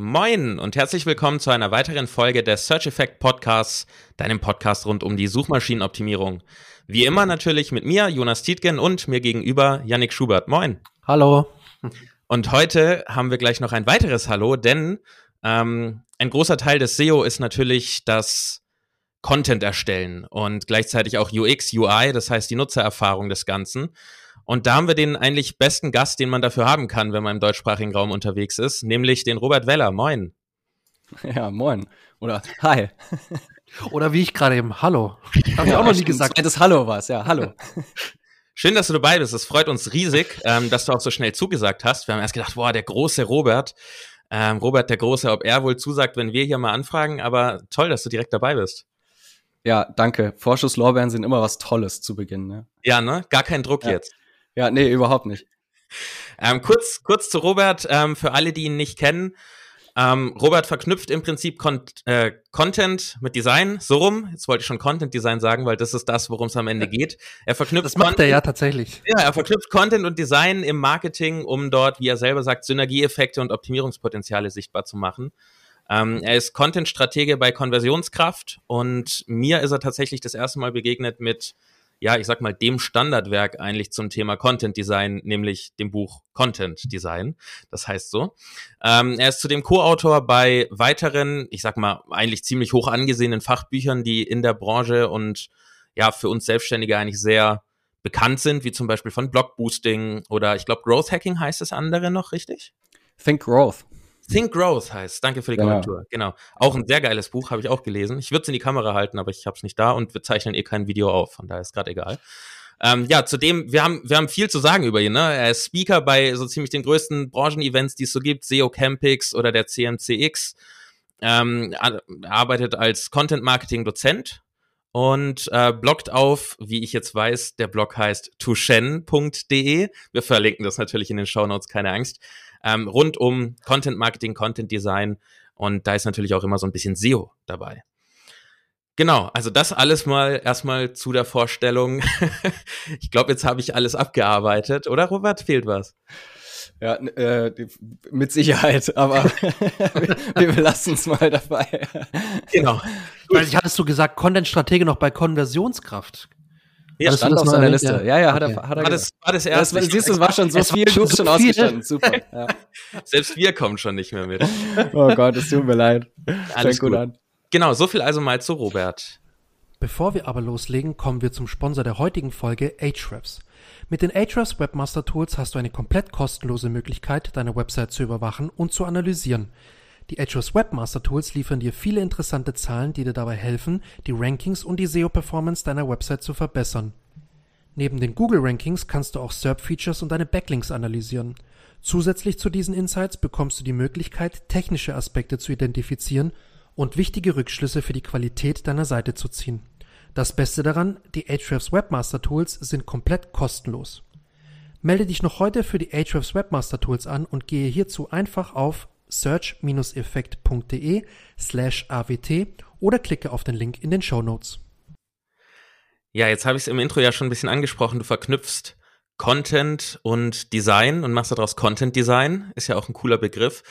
Moin und herzlich willkommen zu einer weiteren Folge des Search Effect Podcasts, deinem Podcast rund um die Suchmaschinenoptimierung. Wie immer natürlich mit mir, Jonas Tietgen und mir gegenüber Yannick Schubert. Moin. Hallo. Und heute haben wir gleich noch ein weiteres Hallo, denn ähm, ein großer Teil des SEO ist natürlich das Content erstellen und gleichzeitig auch UX, UI, das heißt die Nutzererfahrung des Ganzen. Und da haben wir den eigentlich besten Gast, den man dafür haben kann, wenn man im deutschsprachigen Raum unterwegs ist, nämlich den Robert Weller. Moin. Ja, moin. Oder hi. Oder wie ich gerade eben, hallo. Habe ich auch noch nie gesagt. Das Hallo war's, ja, hallo. Schön, dass du dabei bist. Es freut uns riesig, ähm, dass du auch so schnell zugesagt hast. Wir haben erst gedacht, boah, der große Robert. Ähm, Robert der Große, ob er wohl zusagt, wenn wir hier mal anfragen. Aber toll, dass du direkt dabei bist. Ja, danke. Vorschusslorbeeren sind immer was Tolles zu Beginn. Ne? Ja, ne? Gar kein Druck ja. jetzt. Ja, nee, überhaupt nicht. Ähm, kurz, kurz zu Robert, ähm, für alle, die ihn nicht kennen. Ähm, Robert verknüpft im Prinzip Con äh, Content mit Design, so rum. Jetzt wollte ich schon Content Design sagen, weil das ist das, worum es am Ende geht. Er verknüpft das macht Content, er ja tatsächlich. Ja, er verknüpft Content und Design im Marketing, um dort, wie er selber sagt, Synergieeffekte und Optimierungspotenziale sichtbar zu machen. Ähm, er ist Content-Stratege bei Konversionskraft und mir ist er tatsächlich das erste Mal begegnet mit ja, ich sag mal, dem Standardwerk eigentlich zum Thema Content Design, nämlich dem Buch Content Design. Das heißt so. Ähm, er ist zudem Co-Autor bei weiteren, ich sag mal, eigentlich ziemlich hoch angesehenen Fachbüchern, die in der Branche und ja, für uns Selbstständige eigentlich sehr bekannt sind, wie zum Beispiel von Blogboosting oder ich glaube Growth Hacking heißt das andere noch, richtig? Think Growth. Think Growth heißt. Danke für die genau. Korrektur. Genau. Auch ein sehr geiles Buch, habe ich auch gelesen. Ich würde es in die Kamera halten, aber ich habe es nicht da und wir zeichnen eh kein Video auf, von daher ist gerade egal. Ähm, ja, zudem, wir haben, wir haben viel zu sagen über ihn. Ne? Er ist Speaker bei so ziemlich den größten Branchen-Events, die es so gibt, SEO Campix oder der CMCX. Ähm, arbeitet als Content-Marketing-Dozent und äh, bloggt auf, wie ich jetzt weiß, der Blog heißt tushen.de. Wir verlinken das natürlich in den Show Notes, keine Angst ähm, rund um Content Marketing, Content Design und da ist natürlich auch immer so ein bisschen SEO dabei. Genau, also das alles mal erstmal zu der Vorstellung. ich glaube, jetzt habe ich alles abgearbeitet, oder Robert? Fehlt was? Ja, äh, mit Sicherheit, aber wir, wir lassen es mal dabei. Genau. Weil ich hattest du gesagt, Content-Stratege noch bei Konversionskraft. Ja, stand auf seiner Liste. Ja, ja, hat er, hat er war, das, war das erste. Das, siehst du, es war schon so viel, du hast schon ausgestanden. Super. Ja. Selbst wir kommen schon nicht mehr mit. Oh Gott, es tut mir leid. Alles gut. An. Genau, so viel also mal zu Robert. Bevor wir aber loslegen, kommen wir zum Sponsor der heutigen Folge, Ahrefs. Mit den Ahrefs Webmaster Tools hast du eine komplett kostenlose Möglichkeit, deine Website zu überwachen und zu analysieren. Die Ahrefs Webmaster Tools liefern dir viele interessante Zahlen, die dir dabei helfen, die Rankings und die SEO-Performance deiner Website zu verbessern. Neben den Google-Rankings kannst du auch SERP-Features und deine Backlinks analysieren. Zusätzlich zu diesen Insights bekommst du die Möglichkeit, technische Aspekte zu identifizieren und wichtige Rückschlüsse für die Qualität deiner Seite zu ziehen. Das Beste daran, die Ahrefs Webmaster Tools sind komplett kostenlos. Melde dich noch heute für die Ahrefs Webmaster Tools an und gehe hierzu einfach auf search-effekt.de slash awt oder klicke auf den Link in den Show Notes. Ja, jetzt habe ich es im Intro ja schon ein bisschen angesprochen. Du verknüpfst Content und Design und machst daraus Content Design. Ist ja auch ein cooler Begriff.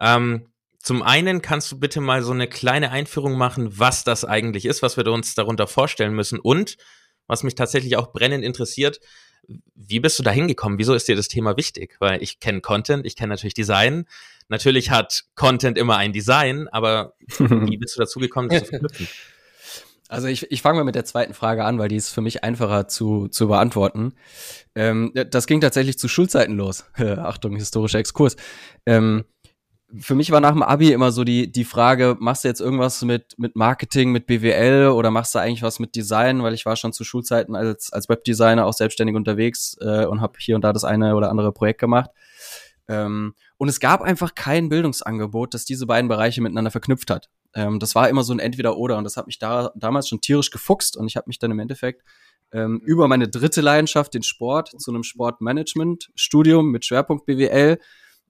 Ähm, zum einen kannst du bitte mal so eine kleine Einführung machen, was das eigentlich ist, was wir uns darunter vorstellen müssen und was mich tatsächlich auch brennend interessiert, wie bist du da hingekommen? Wieso ist dir das Thema wichtig? Weil ich kenne Content, ich kenne natürlich Design. Natürlich hat Content immer ein Design, aber wie bist du dazu gekommen, das zu verknüpfen? Also ich, ich fange mal mit der zweiten Frage an, weil die ist für mich einfacher zu, zu beantworten. Ähm, das ging tatsächlich zu Schulzeiten los. Achtung, historischer Exkurs. Ähm, für mich war nach dem Abi immer so die, die Frage, machst du jetzt irgendwas mit, mit Marketing, mit BWL oder machst du eigentlich was mit Design? Weil ich war schon zu Schulzeiten als, als Webdesigner auch selbstständig unterwegs äh, und habe hier und da das eine oder andere Projekt gemacht. Ähm, und es gab einfach kein Bildungsangebot, das diese beiden Bereiche miteinander verknüpft hat. Ähm, das war immer so ein Entweder-Oder und das hat mich da damals schon tierisch gefuchst und ich habe mich dann im Endeffekt ähm, über meine dritte Leidenschaft, den Sport, zu einem Sportmanagement-Studium mit Schwerpunkt BWL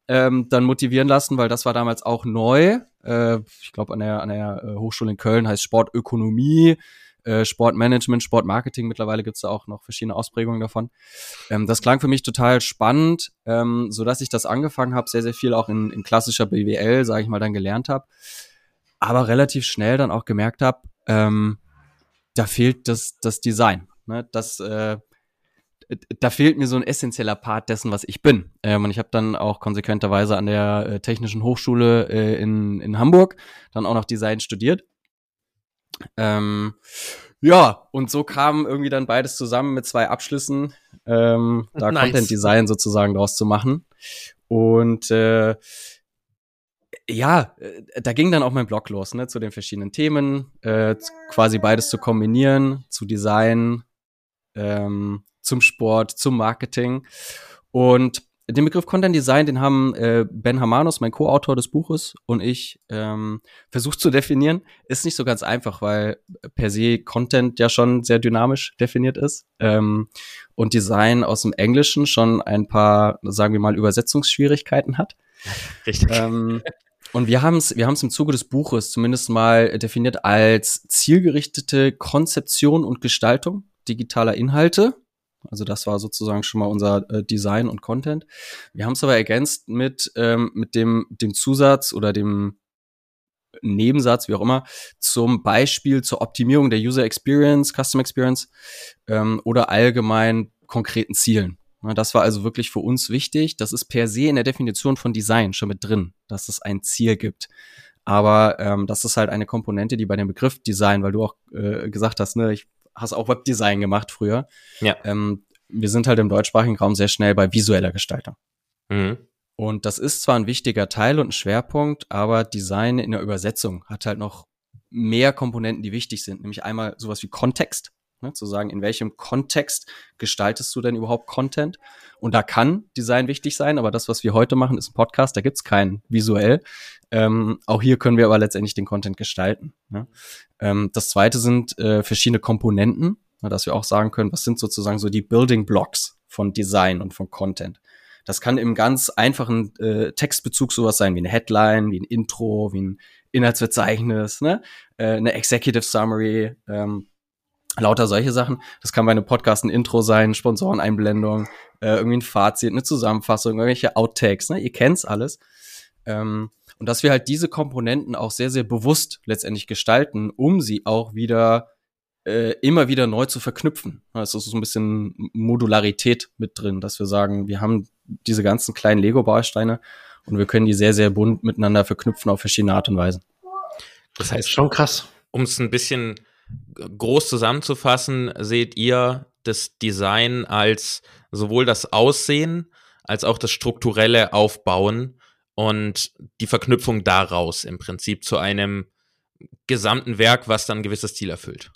ähm, dann motivieren lassen, weil das war damals auch neu. Äh, ich glaube, an der, an der äh, Hochschule in Köln heißt Sportökonomie. Äh, Sportmanagement, Sportmarketing. Mittlerweile gibt's da auch noch verschiedene Ausprägungen davon. Ähm, das klang für mich total spannend, ähm, so dass ich das angefangen habe, sehr, sehr viel auch in, in klassischer BWL, sage ich mal, dann gelernt habe. Aber relativ schnell dann auch gemerkt habe, ähm, da fehlt das, das Design. Ne? Das, äh, da fehlt mir so ein essentieller Part dessen, was ich bin. Ähm, und ich habe dann auch konsequenterweise an der äh, Technischen Hochschule äh, in, in Hamburg dann auch noch Design studiert. Ähm, ja, und so kam irgendwie dann beides zusammen mit zwei Abschlüssen, ähm, da nice. Content Design sozusagen draus zu machen. Und äh, ja, äh, da ging dann auch mein Blog los, ne, zu den verschiedenen Themen, äh, quasi beides zu kombinieren, zu Design, ähm, zum Sport, zum Marketing. Und den Begriff Content Design, den haben äh, Ben Hamanos, mein Co-Autor des Buches, und ich ähm, versucht zu definieren. Ist nicht so ganz einfach, weil per se Content ja schon sehr dynamisch definiert ist ähm, und Design aus dem Englischen schon ein paar, sagen wir mal, Übersetzungsschwierigkeiten hat. Richtig. Ähm, und wir haben es wir haben's im Zuge des Buches zumindest mal definiert als zielgerichtete Konzeption und Gestaltung digitaler Inhalte also das war sozusagen schon mal unser äh, Design und Content. Wir haben es aber ergänzt mit, ähm, mit dem, dem Zusatz oder dem Nebensatz, wie auch immer, zum Beispiel zur Optimierung der User Experience, Custom Experience ähm, oder allgemein konkreten Zielen. Das war also wirklich für uns wichtig. Das ist per se in der Definition von Design schon mit drin, dass es ein Ziel gibt. Aber ähm, das ist halt eine Komponente, die bei dem Begriff Design, weil du auch äh, gesagt hast, ne, ich hast auch Webdesign gemacht früher. Ja. Ähm, wir sind halt im deutschsprachigen Raum sehr schnell bei visueller Gestaltung. Mhm. Und das ist zwar ein wichtiger Teil und ein Schwerpunkt, aber Design in der Übersetzung hat halt noch mehr Komponenten, die wichtig sind. Nämlich einmal sowas wie Kontext, ne, zu sagen, in welchem Kontext gestaltest du denn überhaupt Content? Und da kann Design wichtig sein, aber das, was wir heute machen, ist ein Podcast, da gibt's keinen visuell. Ähm, auch hier können wir aber letztendlich den Content gestalten. Ne? Ähm, das zweite sind äh, verschiedene Komponenten, ne, dass wir auch sagen können, was sind sozusagen so die Building Blocks von Design und von Content. Das kann im ganz einfachen äh, Textbezug sowas sein wie eine Headline, wie ein Intro, wie ein Inhaltsverzeichnis, ne? äh, eine Executive Summary, ähm, lauter solche Sachen. Das kann bei einem Podcast ein Intro sein, Sponsoreneinblendung, äh, irgendwie ein Fazit, eine Zusammenfassung, irgendwelche Outtakes, ne? Ihr kennt's alles. Ähm, und dass wir halt diese Komponenten auch sehr, sehr bewusst letztendlich gestalten, um sie auch wieder äh, immer wieder neu zu verknüpfen. Es ist so ein bisschen Modularität mit drin, dass wir sagen, wir haben diese ganzen kleinen Lego-Bausteine und wir können die sehr, sehr bunt miteinander verknüpfen auf verschiedene Art und Weise. Das heißt schon krass. Um es ein bisschen groß zusammenzufassen, seht ihr das Design als sowohl das Aussehen als auch das strukturelle Aufbauen und die Verknüpfung daraus im Prinzip zu einem gesamten Werk, was dann ein gewisses Ziel erfüllt.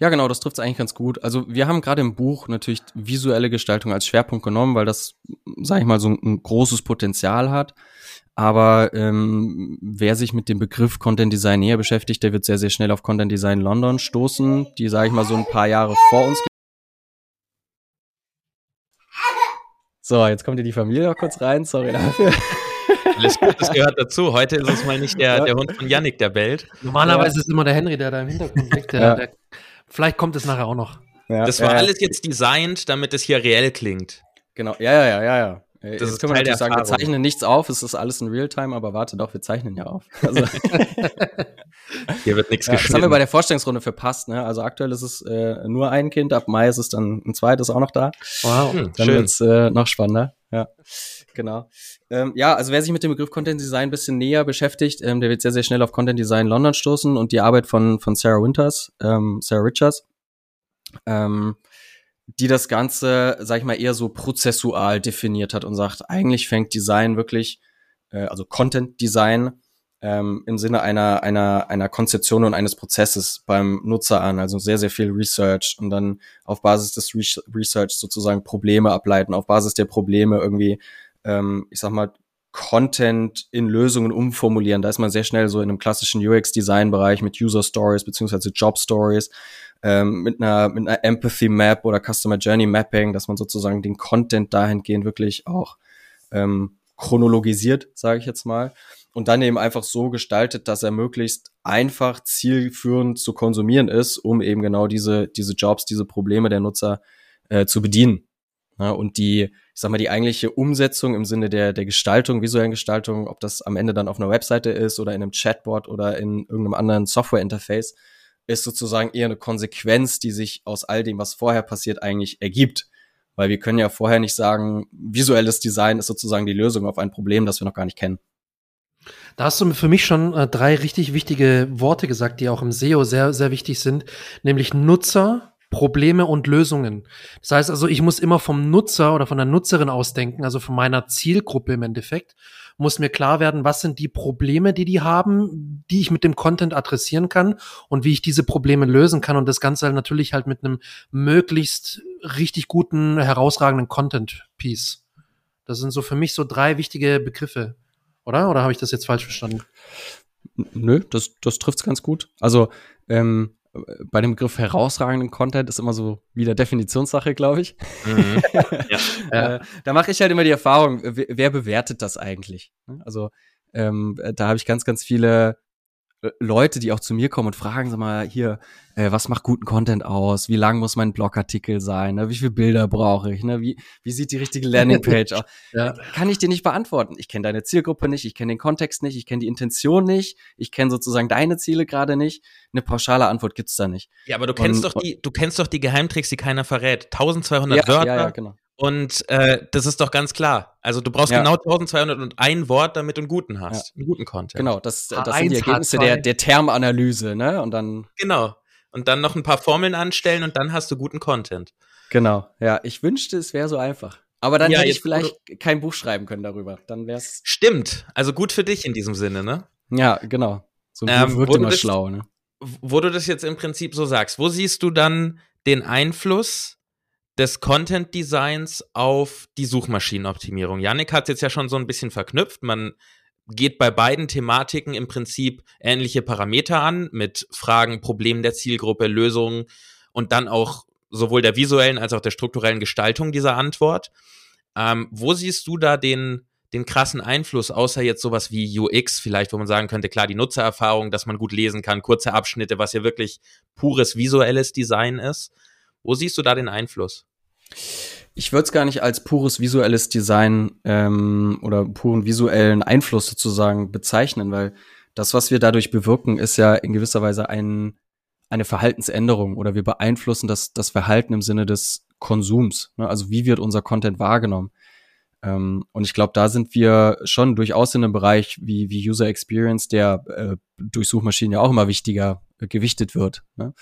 Ja, genau, das trifft es eigentlich ganz gut. Also wir haben gerade im Buch natürlich visuelle Gestaltung als Schwerpunkt genommen, weil das, sage ich mal, so ein, ein großes Potenzial hat. Aber ähm, wer sich mit dem Begriff Content Design näher beschäftigt, der wird sehr, sehr schnell auf Content Design London stoßen, die, sage ich mal, so ein paar Jahre vor uns. So, jetzt kommt hier die Familie noch kurz rein, sorry dafür. Alles gut, das gehört dazu. Heute ist es mal nicht der, der Hund von Yannick, der bellt. Normalerweise ja. ist es immer der Henry, der da im Hintergrund liegt. Der, ja. der, vielleicht kommt es nachher auch noch. Ja. Das war alles jetzt designt, damit es hier reell klingt. Genau, ja, ja, ja, ja, ja. Äh, das Jetzt ist können wir natürlich sagen, wir zeichnen nichts auf, es ist alles in Realtime, aber warte doch, wir zeichnen ja auf. Also Hier wird nichts ja, Das haben wir bei der Vorstellungsrunde verpasst. Ne? Also aktuell ist es äh, nur ein Kind, ab Mai ist es dann ein zweites auch noch da. Wow, hm, dann wird es äh, noch spannender. Ja, genau. Ähm, ja, also wer sich mit dem Begriff Content Design ein bisschen näher beschäftigt, ähm, der wird sehr, sehr schnell auf Content Design London stoßen und die Arbeit von, von Sarah Winters, ähm, Sarah Richards. Ähm, die das Ganze, sag ich mal, eher so prozessual definiert hat und sagt, eigentlich fängt Design wirklich, äh, also Content Design, ähm, im Sinne einer, einer, einer Konzeption und eines Prozesses beim Nutzer an. Also sehr, sehr viel Research und dann auf Basis des Re Research sozusagen Probleme ableiten, auf Basis der Probleme irgendwie, ähm, ich sag mal, Content in Lösungen umformulieren. Da ist man sehr schnell so in einem klassischen UX-Design-Bereich mit User Stories beziehungsweise Job Stories ähm, mit einer mit einer Empathy Map oder Customer Journey Mapping, dass man sozusagen den Content dahingehend wirklich auch ähm, chronologisiert, sage ich jetzt mal, und dann eben einfach so gestaltet, dass er möglichst einfach zielführend zu konsumieren ist, um eben genau diese, diese Jobs, diese Probleme der Nutzer äh, zu bedienen. Ja, und die, ich sag mal, die eigentliche Umsetzung im Sinne der, der Gestaltung, visuellen Gestaltung, ob das am Ende dann auf einer Webseite ist oder in einem Chatbot oder in irgendeinem anderen Software-Interface, ist sozusagen eher eine Konsequenz, die sich aus all dem, was vorher passiert, eigentlich ergibt. Weil wir können ja vorher nicht sagen, visuelles Design ist sozusagen die Lösung auf ein Problem, das wir noch gar nicht kennen. Da hast du für mich schon äh, drei richtig wichtige Worte gesagt, die auch im SEO sehr, sehr wichtig sind, nämlich Nutzer, Probleme und Lösungen. Das heißt also, ich muss immer vom Nutzer oder von der Nutzerin ausdenken, also von meiner Zielgruppe im Endeffekt, muss mir klar werden, was sind die Probleme, die die haben, die ich mit dem Content adressieren kann und wie ich diese Probleme lösen kann und das Ganze halt natürlich halt mit einem möglichst richtig guten, herausragenden Content-Piece. Das sind so für mich so drei wichtige Begriffe, oder? Oder habe ich das jetzt falsch verstanden? Nö, das, das trifft's ganz gut. Also ähm, bei dem Begriff herausragenden Content ist immer so wieder Definitionssache, glaube ich. Mhm. ja. äh, da mache ich halt immer die Erfahrung, wer, wer bewertet das eigentlich? Also ähm, da habe ich ganz, ganz viele Leute, die auch zu mir kommen und fragen, sag mal, hier, äh, was macht guten Content aus? Wie lang muss mein Blogartikel sein? Ne? Wie viele Bilder brauche ich? Ne? Wie, wie sieht die richtige Landingpage aus? ja. Kann ich dir nicht beantworten. Ich kenne deine Zielgruppe nicht, ich kenne den Kontext nicht, ich kenne die Intention nicht, ich kenne sozusagen deine Ziele gerade nicht. Eine pauschale Antwort gibt's da nicht. Ja, aber du kennst und, doch die, du kennst doch die Geheimtricks, die keiner verrät. 1200 ja, Wörter. Ja, ja, genau. Und äh, das ist doch ganz klar. Also du brauchst ja. genau 1201 Wort, damit du einen guten hast, ja. einen guten Content. Genau, das, das sind die Ergebnisse der, der Termanalyse, ne? Und dann. Genau. Und dann noch ein paar Formeln anstellen und dann hast du guten Content. Genau, ja. Ich wünschte, es wäre so einfach. Aber dann ja, hätte ich vielleicht kein Buch schreiben können darüber. Dann wär's. Stimmt. Also gut für dich in diesem Sinne, ne? Ja, genau. So ähm, wird immer schlau, ne? Wo du das jetzt im Prinzip so sagst, wo siehst du dann den Einfluss des Content Designs auf die Suchmaschinenoptimierung. Yannick hat es jetzt ja schon so ein bisschen verknüpft. Man geht bei beiden Thematiken im Prinzip ähnliche Parameter an mit Fragen, Problemen der Zielgruppe, Lösungen und dann auch sowohl der visuellen als auch der strukturellen Gestaltung dieser Antwort. Ähm, wo siehst du da den, den krassen Einfluss, außer jetzt sowas wie UX vielleicht, wo man sagen könnte, klar, die Nutzererfahrung, dass man gut lesen kann, kurze Abschnitte, was ja wirklich pures visuelles Design ist. Wo siehst du da den Einfluss? Ich würde es gar nicht als pures visuelles Design ähm, oder puren visuellen Einfluss sozusagen bezeichnen, weil das, was wir dadurch bewirken, ist ja in gewisser Weise ein, eine Verhaltensänderung oder wir beeinflussen das, das Verhalten im Sinne des Konsums. Ne? Also wie wird unser Content wahrgenommen? Ähm, und ich glaube, da sind wir schon durchaus in einem Bereich wie, wie User Experience, der äh, durch Suchmaschinen ja auch immer wichtiger äh, gewichtet wird. Ne?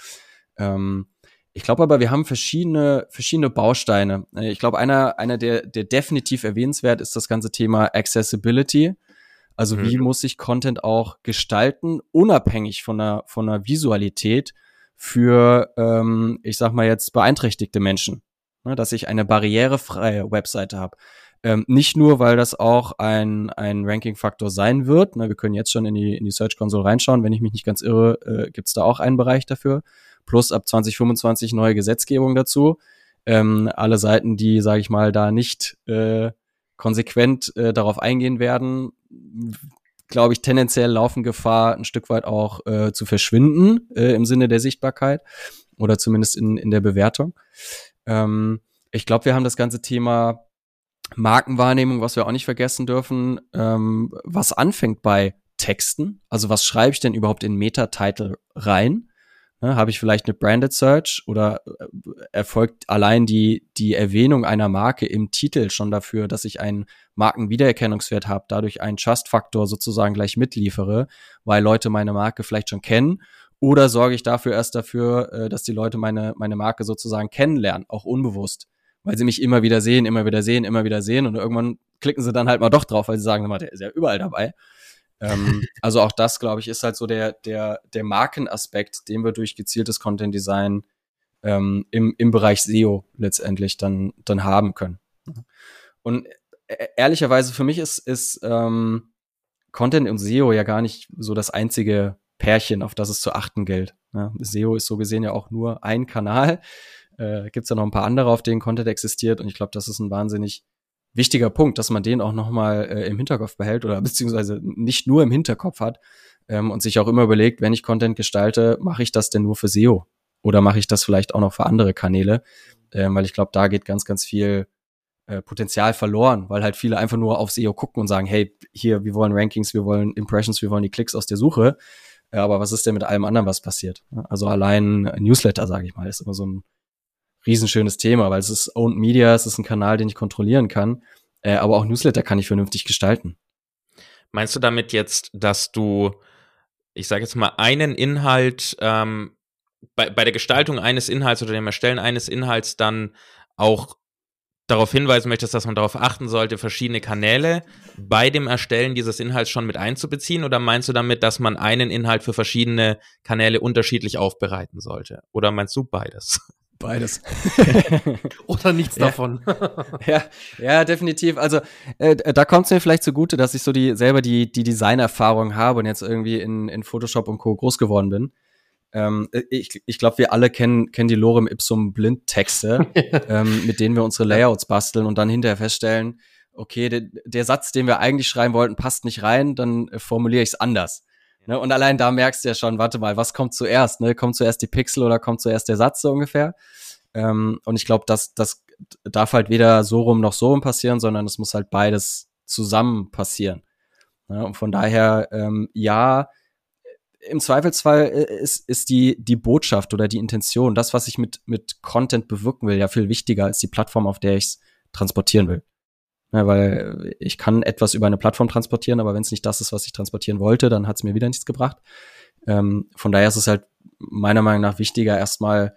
Ähm, ich glaube aber, wir haben verschiedene, verschiedene Bausteine. Äh, ich glaube, einer, einer der, der definitiv erwähnenswert ist das ganze Thema Accessibility. Also mhm. wie muss sich Content auch gestalten, unabhängig von einer, von einer Visualität für, ähm, ich sag mal jetzt, beeinträchtigte Menschen. Ne, dass ich eine barrierefreie Webseite habe. Ähm, nicht nur, weil das auch ein, ein Ranking-Faktor sein wird. Ne, wir können jetzt schon in die, in die Search Console reinschauen. Wenn ich mich nicht ganz irre, äh, gibt es da auch einen Bereich dafür plus ab 2025 neue Gesetzgebung dazu. Ähm, alle Seiten, die, sage ich mal, da nicht äh, konsequent äh, darauf eingehen werden, glaube ich, tendenziell laufen Gefahr, ein Stück weit auch äh, zu verschwinden äh, im Sinne der Sichtbarkeit oder zumindest in, in der Bewertung. Ähm, ich glaube, wir haben das ganze Thema Markenwahrnehmung, was wir auch nicht vergessen dürfen, ähm, was anfängt bei Texten. Also was schreibe ich denn überhaupt in Meta-Title rein? Ne, Habe ich vielleicht eine Branded Search oder äh, erfolgt allein die, die Erwähnung einer Marke im Titel schon dafür, dass ich einen Markenwiedererkennungswert habe, dadurch einen Trust-Faktor sozusagen gleich mitliefere, weil Leute meine Marke vielleicht schon kennen? Oder sorge ich dafür erst dafür, äh, dass die Leute meine, meine Marke sozusagen kennenlernen, auch unbewusst, weil sie mich immer wieder sehen, immer wieder sehen, immer wieder sehen und irgendwann klicken sie dann halt mal doch drauf, weil sie sagen, der ist ja überall dabei ähm, also auch das, glaube ich, ist halt so der, der, der Markenaspekt, den wir durch gezieltes Content Design ähm, im, im Bereich SEO letztendlich dann, dann haben können. Und e-, ehrlicherweise für mich ist, ist ähm, Content und SEO ja gar nicht so das einzige Pärchen, auf das es zu achten gilt. Ja, SEO ist so gesehen ja auch nur ein Kanal. Äh, Gibt es ja noch ein paar andere, auf denen Content existiert und ich glaube, das ist ein wahnsinnig wichtiger Punkt, dass man den auch nochmal äh, im Hinterkopf behält oder beziehungsweise nicht nur im Hinterkopf hat ähm, und sich auch immer überlegt, wenn ich Content gestalte, mache ich das denn nur für SEO oder mache ich das vielleicht auch noch für andere Kanäle? Ähm, weil ich glaube, da geht ganz, ganz viel äh, Potenzial verloren, weil halt viele einfach nur auf SEO gucken und sagen, hey, hier, wir wollen Rankings, wir wollen Impressions, wir wollen die Klicks aus der Suche. Äh, aber was ist denn mit allem anderen, was passiert? Also allein Newsletter, sage ich mal, ist immer so ein riesenschönes Thema, weil es ist Owned Media, es ist ein Kanal, den ich kontrollieren kann. Äh, aber auch Newsletter kann ich vernünftig gestalten. Meinst du damit jetzt, dass du, ich sage jetzt mal, einen Inhalt ähm, bei, bei der Gestaltung eines Inhalts oder dem Erstellen eines Inhalts dann auch darauf hinweisen möchtest, dass man darauf achten sollte, verschiedene Kanäle bei dem Erstellen dieses Inhalts schon mit einzubeziehen? Oder meinst du damit, dass man einen Inhalt für verschiedene Kanäle unterschiedlich aufbereiten sollte? Oder meinst du beides? Beides. Oder nichts ja. davon. ja, ja, definitiv. Also äh, da kommt es mir vielleicht zugute, dass ich so die selber die, die Designerfahrung habe und jetzt irgendwie in, in Photoshop und Co. groß geworden bin. Ähm, ich ich glaube, wir alle kennen, kennen die Lorem Ipsum Blindtexte, ähm, mit denen wir unsere Layouts basteln und dann hinterher feststellen, okay, der, der Satz, den wir eigentlich schreiben wollten, passt nicht rein, dann äh, formuliere ich es anders. Ne? Und allein da merkst du ja schon, warte mal, was kommt zuerst? Ne? Kommt zuerst die Pixel oder kommt zuerst der Satz so ungefähr? Ähm, und ich glaube, das, das darf halt weder so rum noch so rum passieren, sondern es muss halt beides zusammen passieren. Ne? Und von daher, ähm, ja, im Zweifelsfall äh, ist, ist die, die Botschaft oder die Intention, das, was ich mit, mit Content bewirken will, ja viel wichtiger als die Plattform, auf der ich es transportieren will. Ja, weil ich kann etwas über eine Plattform transportieren, aber wenn es nicht das ist, was ich transportieren wollte, dann hat es mir wieder nichts gebracht. Ähm, von daher ist es halt meiner Meinung nach wichtiger, erstmal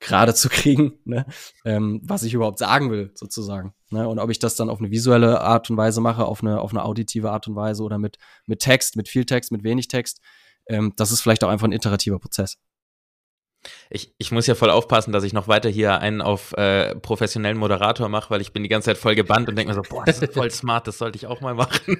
gerade zu kriegen, ne? ähm, was ich überhaupt sagen will, sozusagen. Ne? Und ob ich das dann auf eine visuelle Art und Weise mache, auf eine, auf eine auditive Art und Weise oder mit, mit Text, mit viel Text, mit wenig Text, ähm, das ist vielleicht auch einfach ein iterativer Prozess. Ich, ich muss ja voll aufpassen, dass ich noch weiter hier einen auf äh, professionellen Moderator mache, weil ich bin die ganze Zeit voll gebannt und denke mir so, boah, das ist voll smart, das sollte ich auch mal machen.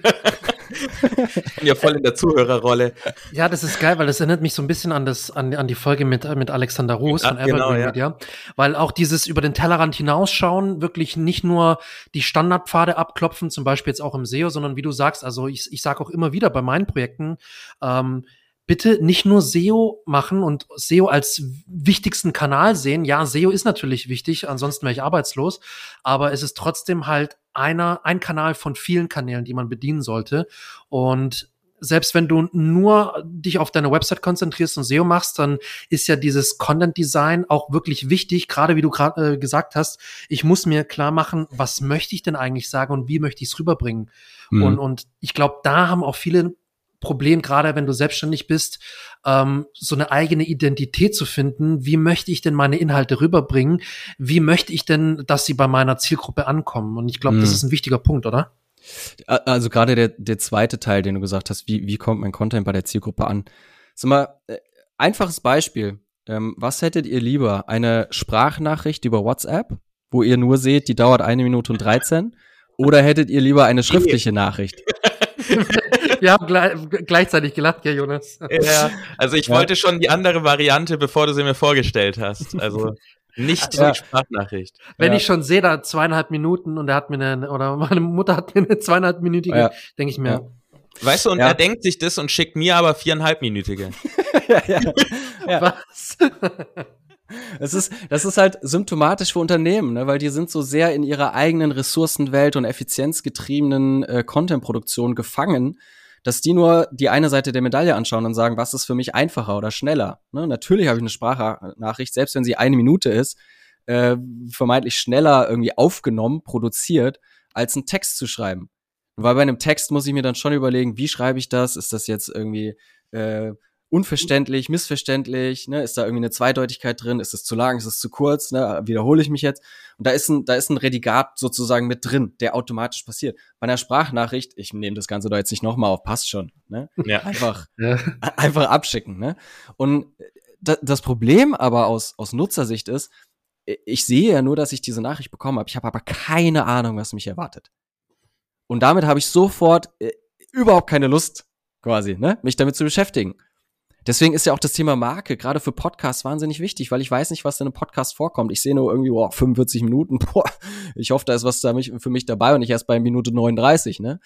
ich bin ja voll in der Zuhörerrolle. Ja, das ist geil, weil das erinnert mich so ein bisschen an das, an, an die Folge mit, mit Alexander Roos ja, von Evergreen genau, ja. Media. Weil auch dieses über den Tellerrand hinausschauen, wirklich nicht nur die Standardpfade abklopfen, zum Beispiel jetzt auch im SEO, sondern wie du sagst, also ich, ich sage auch immer wieder bei meinen Projekten, ähm, bitte nicht nur SEO machen und SEO als wichtigsten Kanal sehen. Ja, SEO ist natürlich wichtig, ansonsten wäre ich arbeitslos, aber es ist trotzdem halt einer, ein Kanal von vielen Kanälen, die man bedienen sollte. Und selbst wenn du nur dich auf deine Website konzentrierst und SEO machst, dann ist ja dieses Content Design auch wirklich wichtig, gerade wie du gerade äh, gesagt hast, ich muss mir klar machen, was möchte ich denn eigentlich sagen und wie möchte ich es rüberbringen. Mhm. Und, und ich glaube, da haben auch viele Problem, gerade wenn du selbstständig bist, ähm, so eine eigene Identität zu finden. Wie möchte ich denn meine Inhalte rüberbringen? Wie möchte ich denn, dass sie bei meiner Zielgruppe ankommen? Und ich glaube, mhm. das ist ein wichtiger Punkt, oder? Also gerade der, der zweite Teil, den du gesagt hast, wie, wie kommt mein Content bei der Zielgruppe an? Sag mal, äh, einfaches Beispiel. Ähm, was hättet ihr lieber? Eine Sprachnachricht über WhatsApp, wo ihr nur seht, die dauert eine Minute und 13? Oder hättet ihr lieber eine schriftliche Nachricht? Wir haben gleich, gleichzeitig gelacht, ja, Jonas. Ja, also ich ja. wollte schon die andere Variante, bevor du sie mir vorgestellt hast. Also nicht ja. die Sprachnachricht. Wenn ja. ich schon sehe, da zweieinhalb Minuten und er hat mir eine, oder meine Mutter hat mir eine zweieinhalbminütige, ja. denke ich mir. Weißt du, und er denkt sich das und schickt mir aber viereinhalbminütige. ja, ja. ja. Was? Es ist, das ist halt symptomatisch für Unternehmen, ne? weil die sind so sehr in ihrer eigenen Ressourcenwelt und effizienzgetriebenen äh, Content-Produktion gefangen, dass die nur die eine Seite der Medaille anschauen und sagen, was ist für mich einfacher oder schneller. Ne? Natürlich habe ich eine Sprachnachricht, selbst wenn sie eine Minute ist, äh, vermeintlich schneller irgendwie aufgenommen, produziert, als einen Text zu schreiben. Weil bei einem Text muss ich mir dann schon überlegen, wie schreibe ich das? Ist das jetzt irgendwie äh, unverständlich, missverständlich, ne? Ist da irgendwie eine Zweideutigkeit drin? Ist es zu lang? Ist es zu kurz? Ne? Wiederhole ich mich jetzt? Und da ist ein, da ist ein Redigat sozusagen mit drin, der automatisch passiert. Bei einer Sprachnachricht, ich nehme das Ganze da jetzt nicht nochmal auf, passt schon, ne? Ja. Einfach, ja. einfach abschicken, ne? Und das Problem aber aus, aus Nutzersicht ist, ich sehe ja nur, dass ich diese Nachricht bekommen habe. Ich habe aber keine Ahnung, was mich erwartet. Und damit habe ich sofort äh, überhaupt keine Lust, quasi, ne, mich damit zu beschäftigen. Deswegen ist ja auch das Thema Marke gerade für Podcasts wahnsinnig wichtig, weil ich weiß nicht, was in einem Podcast vorkommt. Ich sehe nur irgendwie, boah, 45 Minuten, boah, ich hoffe, da ist was für mich dabei und nicht erst bei Minute 39, ne?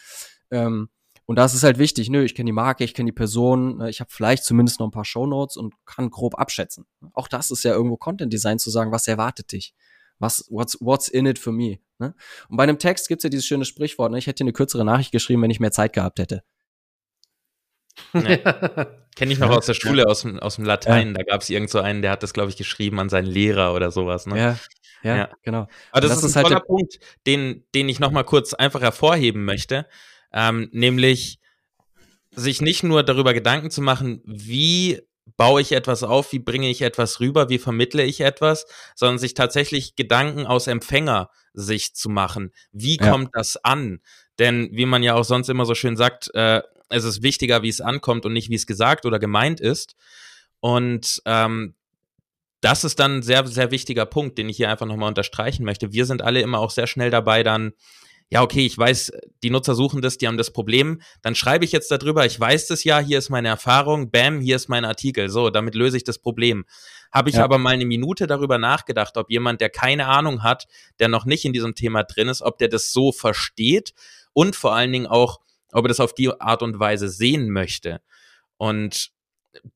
Ähm, und das ist halt wichtig. Nö, ich kenne die Marke, ich kenne die Person, ne, ich habe vielleicht zumindest noch ein paar Shownotes und kann grob abschätzen. Auch das ist ja irgendwo Content Design zu sagen, was erwartet dich? Was, what's, what's in it for me? Ne? Und bei einem Text gibt's ja dieses schöne Sprichwort, ne? ich hätte eine kürzere Nachricht geschrieben, wenn ich mehr Zeit gehabt hätte. Nee. Kenne ich noch aus der Schule, aus dem, aus dem Latein. Ja. Da gab es irgend so einen, der hat das, glaube ich, geschrieben an seinen Lehrer oder sowas. Ne? Ja, ja, ja, genau. Aber das, das ist ein halt toller Punkt, den, den ich noch mal kurz einfach hervorheben möchte. Ähm, nämlich sich nicht nur darüber Gedanken zu machen, wie baue ich etwas auf, wie bringe ich etwas rüber, wie vermittle ich etwas, sondern sich tatsächlich Gedanken aus Empfängersicht zu machen. Wie ja. kommt das an? Denn wie man ja auch sonst immer so schön sagt, äh, es ist wichtiger, wie es ankommt und nicht, wie es gesagt oder gemeint ist. Und ähm, das ist dann ein sehr, sehr wichtiger Punkt, den ich hier einfach nochmal unterstreichen möchte. Wir sind alle immer auch sehr schnell dabei, dann ja, okay, ich weiß, die Nutzer suchen das, die haben das Problem, dann schreibe ich jetzt darüber, ich weiß das ja, hier ist meine Erfahrung, bam, hier ist mein Artikel, so, damit löse ich das Problem. Habe ich ja. aber mal eine Minute darüber nachgedacht, ob jemand, der keine Ahnung hat, der noch nicht in diesem Thema drin ist, ob der das so versteht und vor allen Dingen auch, ob er das auf die Art und Weise sehen möchte. Und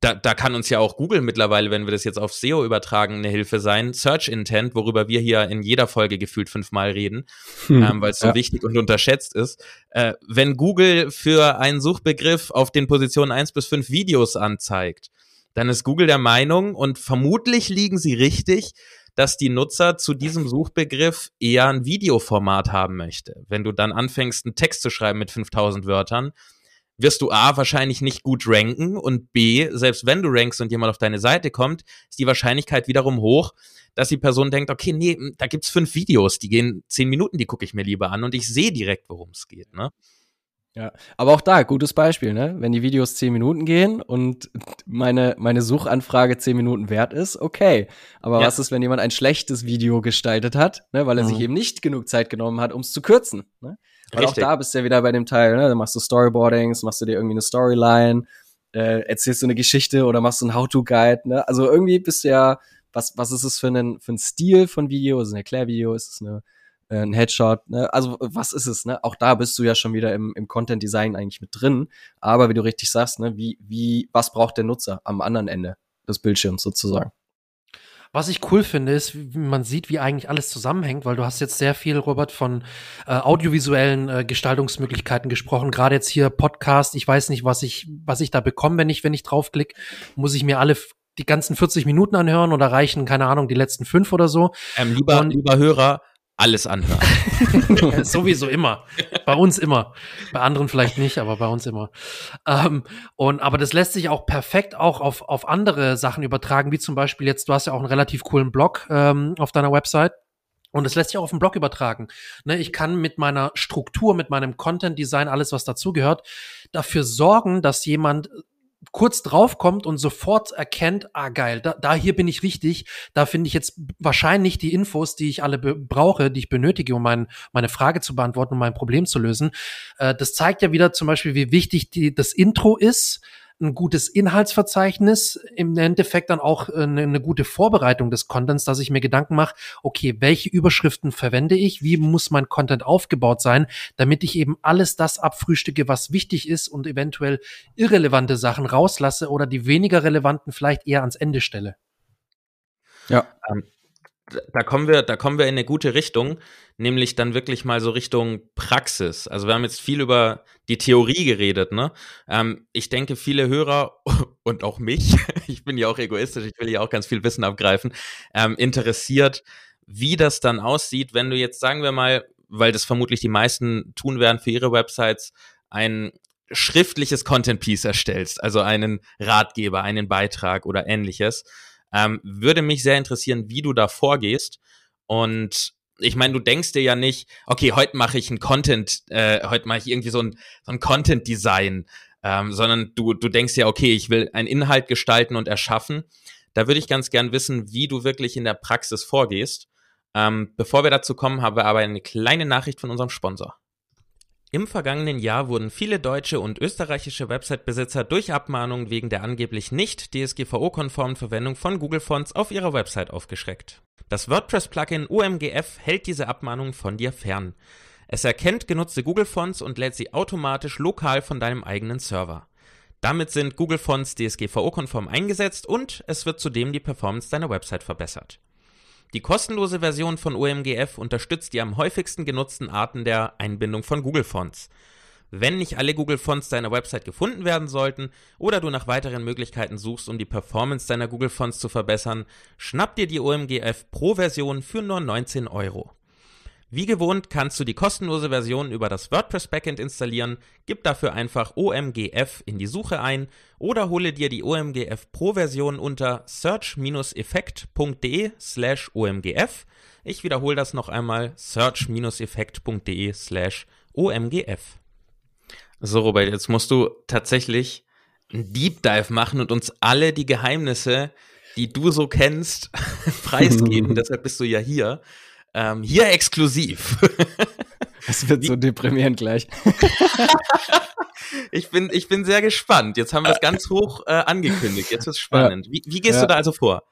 da, da kann uns ja auch Google mittlerweile, wenn wir das jetzt auf SEO übertragen, eine Hilfe sein. Search Intent, worüber wir hier in jeder Folge gefühlt fünfmal reden, hm, ähm, weil es so ja. wichtig und unterschätzt ist. Äh, wenn Google für einen Suchbegriff auf den Positionen eins bis fünf Videos anzeigt, dann ist Google der Meinung, und vermutlich liegen sie richtig, dass die Nutzer zu diesem Suchbegriff eher ein Videoformat haben möchte. Wenn du dann anfängst, einen Text zu schreiben mit 5000 Wörtern, wirst du A wahrscheinlich nicht gut ranken und B, selbst wenn du rankst und jemand auf deine Seite kommt, ist die Wahrscheinlichkeit wiederum hoch, dass die Person denkt, okay, nee, da gibt's fünf Videos, die gehen zehn Minuten, die gucke ich mir lieber an und ich sehe direkt, worum es geht, ne? Ja, aber auch da, gutes Beispiel, ne? Wenn die Videos zehn Minuten gehen und meine, meine Suchanfrage zehn Minuten wert ist, okay. Aber ja. was ist, wenn jemand ein schlechtes Video gestaltet hat, ne? weil er mhm. sich eben nicht genug Zeit genommen hat, um es zu kürzen? Ne? Weil auch da bist du ja wieder bei dem Teil, ne? Da machst du Storyboardings, machst du dir irgendwie eine Storyline, äh, erzählst du eine Geschichte oder machst du einen How-To-Guide, ne? Also irgendwie bist du ja, was, was ist es für ein, für ein Stil von Video? Ist es ein Erklärvideo? Ist es eine, ein Headshot? Ne? Also was ist es, ne? Auch da bist du ja schon wieder im, im Content-Design eigentlich mit drin. Aber wie du richtig sagst, ne, wie, wie, was braucht der Nutzer am anderen Ende des Bildschirms sozusagen? Was ich cool finde, ist, wie man sieht, wie eigentlich alles zusammenhängt, weil du hast jetzt sehr viel, Robert, von äh, audiovisuellen äh, Gestaltungsmöglichkeiten gesprochen. Gerade jetzt hier Podcast. Ich weiß nicht, was ich, was ich da bekomme, wenn ich, wenn ich draufklick. Muss ich mir alle die ganzen 40 Minuten anhören oder reichen, keine Ahnung, die letzten fünf oder so? Ähm, lieber, Und, lieber Hörer, alles anhören. Sowieso immer. Bei uns immer. Bei anderen vielleicht nicht, aber bei uns immer. Ähm, und, aber das lässt sich auch perfekt auch auf, auf andere Sachen übertragen, wie zum Beispiel jetzt, du hast ja auch einen relativ coolen Blog ähm, auf deiner Website. Und das lässt sich auch auf den Blog übertragen. Ne, ich kann mit meiner Struktur, mit meinem Content Design, alles was dazugehört, dafür sorgen, dass jemand kurz draufkommt und sofort erkennt, ah geil, da, da hier bin ich richtig, da finde ich jetzt wahrscheinlich die Infos, die ich alle brauche, die ich benötige, um mein, meine Frage zu beantworten, um mein Problem zu lösen. Äh, das zeigt ja wieder zum Beispiel, wie wichtig die, das Intro ist, ein gutes Inhaltsverzeichnis, im Endeffekt dann auch eine, eine, gute Vorbereitung des Contents, dass ich mir Gedanken mache, okay, welche Überschriften verwende ich, wie muss mein Content aufgebaut sein, damit ich eben alles das abfrühstücke, was wichtig ist und eventuell irrelevante Sachen rauslasse oder die weniger relevanten vielleicht eher ans Ende stelle. Ja. Ähm, da kommen wir, da kommen wir in eine gute Richtung, nämlich dann wirklich mal so Richtung Praxis. Also wir haben jetzt viel über die Theorie geredet, ne? Ähm, ich denke, viele Hörer und auch mich, ich bin ja auch egoistisch, ich will ja auch ganz viel Wissen abgreifen, ähm, interessiert, wie das dann aussieht, wenn du jetzt, sagen wir mal, weil das vermutlich die meisten tun werden für ihre Websites, ein schriftliches Content Piece erstellst, also einen Ratgeber, einen Beitrag oder ähnliches ähm, würde mich sehr interessieren, wie du da vorgehst. Und ich meine, du denkst dir ja nicht, okay, heute mache ich ein Content, äh, heute mache ich irgendwie so ein, so ein Content-Design, ähm, sondern du, du denkst ja, okay, ich will einen Inhalt gestalten und erschaffen. Da würde ich ganz gern wissen, wie du wirklich in der Praxis vorgehst. Ähm, bevor wir dazu kommen, haben wir aber eine kleine Nachricht von unserem Sponsor. Im vergangenen Jahr wurden viele deutsche und österreichische Website-Besitzer durch Abmahnungen wegen der angeblich nicht DSGVO-konformen Verwendung von Google Fonts auf ihrer Website aufgeschreckt. Das WordPress-Plugin OMGF hält diese Abmahnungen von dir fern. Es erkennt genutzte Google Fonts und lädt sie automatisch lokal von deinem eigenen Server. Damit sind Google Fonts DSGVO-konform eingesetzt und es wird zudem die Performance deiner Website verbessert. Die kostenlose Version von OMGF unterstützt die am häufigsten genutzten Arten der Einbindung von Google Fonts. Wenn nicht alle Google Fonts deiner Website gefunden werden sollten oder du nach weiteren Möglichkeiten suchst, um die Performance deiner Google Fonts zu verbessern, schnapp dir die OMGF Pro Version für nur 19 Euro. Wie gewohnt kannst du die kostenlose Version über das WordPress Backend installieren, gib dafür einfach OMGF in die Suche ein oder hole dir die OMGF Pro Version unter search-effekt.de slash OMGF. Ich wiederhole das noch einmal, search-effekt.de slash OMGF. So, Robert, jetzt musst du tatsächlich einen Deep Dive machen und uns alle die Geheimnisse, die du so kennst, preisgeben. Deshalb bist du ja hier. Ähm, hier exklusiv. Das wird so deprimierend gleich. ich, bin, ich bin sehr gespannt. Jetzt haben wir es ganz hoch äh, angekündigt. Jetzt ist es spannend. Wie, wie gehst ja. du da also vor?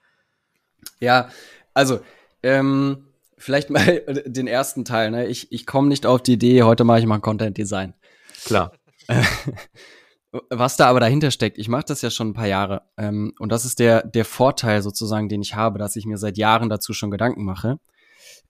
Ja, also, ähm, vielleicht mal den ersten Teil. Ne? Ich, ich komme nicht auf die Idee, heute mache ich mal Content Design. Klar. Was da aber dahinter steckt, ich mache das ja schon ein paar Jahre. Ähm, und das ist der, der Vorteil sozusagen, den ich habe, dass ich mir seit Jahren dazu schon Gedanken mache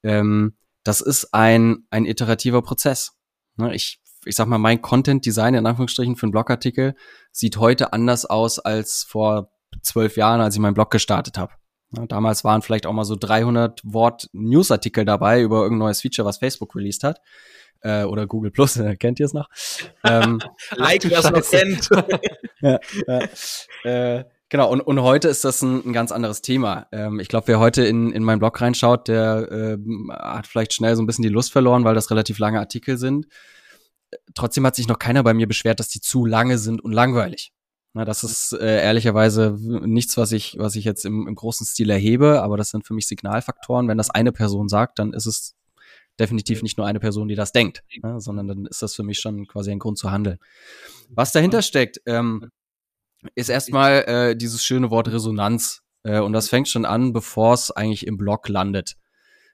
ähm, das ist ein, ein iterativer Prozess. Ne, ich, ich sag mal, mein Content Design in Anführungsstrichen für einen Blogartikel sieht heute anders aus als vor zwölf Jahren, als ich meinen Blog gestartet habe. Ja, damals waren vielleicht auch mal so 300 Wort Newsartikel dabei über irgendein neues Feature, was Facebook released hat. Äh, oder Google Plus, kennt ihr es noch? ähm, like, wer es noch kennt. ja, ja. Äh, Genau, und, und heute ist das ein, ein ganz anderes Thema. Ähm, ich glaube, wer heute in, in meinen Blog reinschaut, der äh, hat vielleicht schnell so ein bisschen die Lust verloren, weil das relativ lange Artikel sind. Trotzdem hat sich noch keiner bei mir beschwert, dass die zu lange sind und langweilig. Na, das ist äh, ehrlicherweise nichts, was ich, was ich jetzt im, im großen Stil erhebe, aber das sind für mich Signalfaktoren. Wenn das eine Person sagt, dann ist es definitiv nicht nur eine Person, die das denkt, ne, sondern dann ist das für mich schon quasi ein Grund zu handeln. Was dahinter steckt, ähm, ist erstmal äh, dieses schöne Wort Resonanz. Äh, und das fängt schon an, bevor es eigentlich im Blog landet.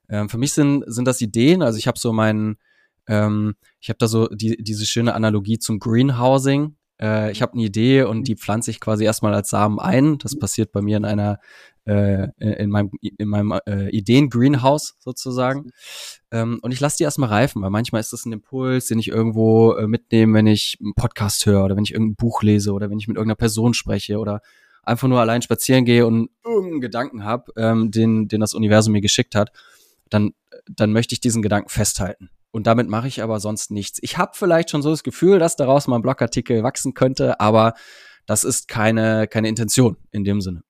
Ähm, für mich sind, sind das Ideen, also ich habe so meinen, ähm, ich habe da so die, diese schöne Analogie zum Greenhousing. Äh, ich habe eine Idee und die pflanze ich quasi erstmal als Samen ein. Das passiert bei mir in einer äh, in meinem, in meinem äh, Ideen-Greenhouse sozusagen. Ähm, und ich lasse die erstmal reifen, weil manchmal ist das ein Impuls, den ich irgendwo äh, mitnehme, wenn ich einen Podcast höre oder wenn ich irgendein Buch lese oder wenn ich mit irgendeiner Person spreche oder einfach nur allein spazieren gehe und irgendeinen Gedanken habe, ähm, den, den das Universum mir geschickt hat, dann, dann möchte ich diesen Gedanken festhalten. Und damit mache ich aber sonst nichts. Ich habe vielleicht schon so das Gefühl, dass daraus mal ein Blogartikel wachsen könnte, aber das ist keine, keine Intention in dem Sinne.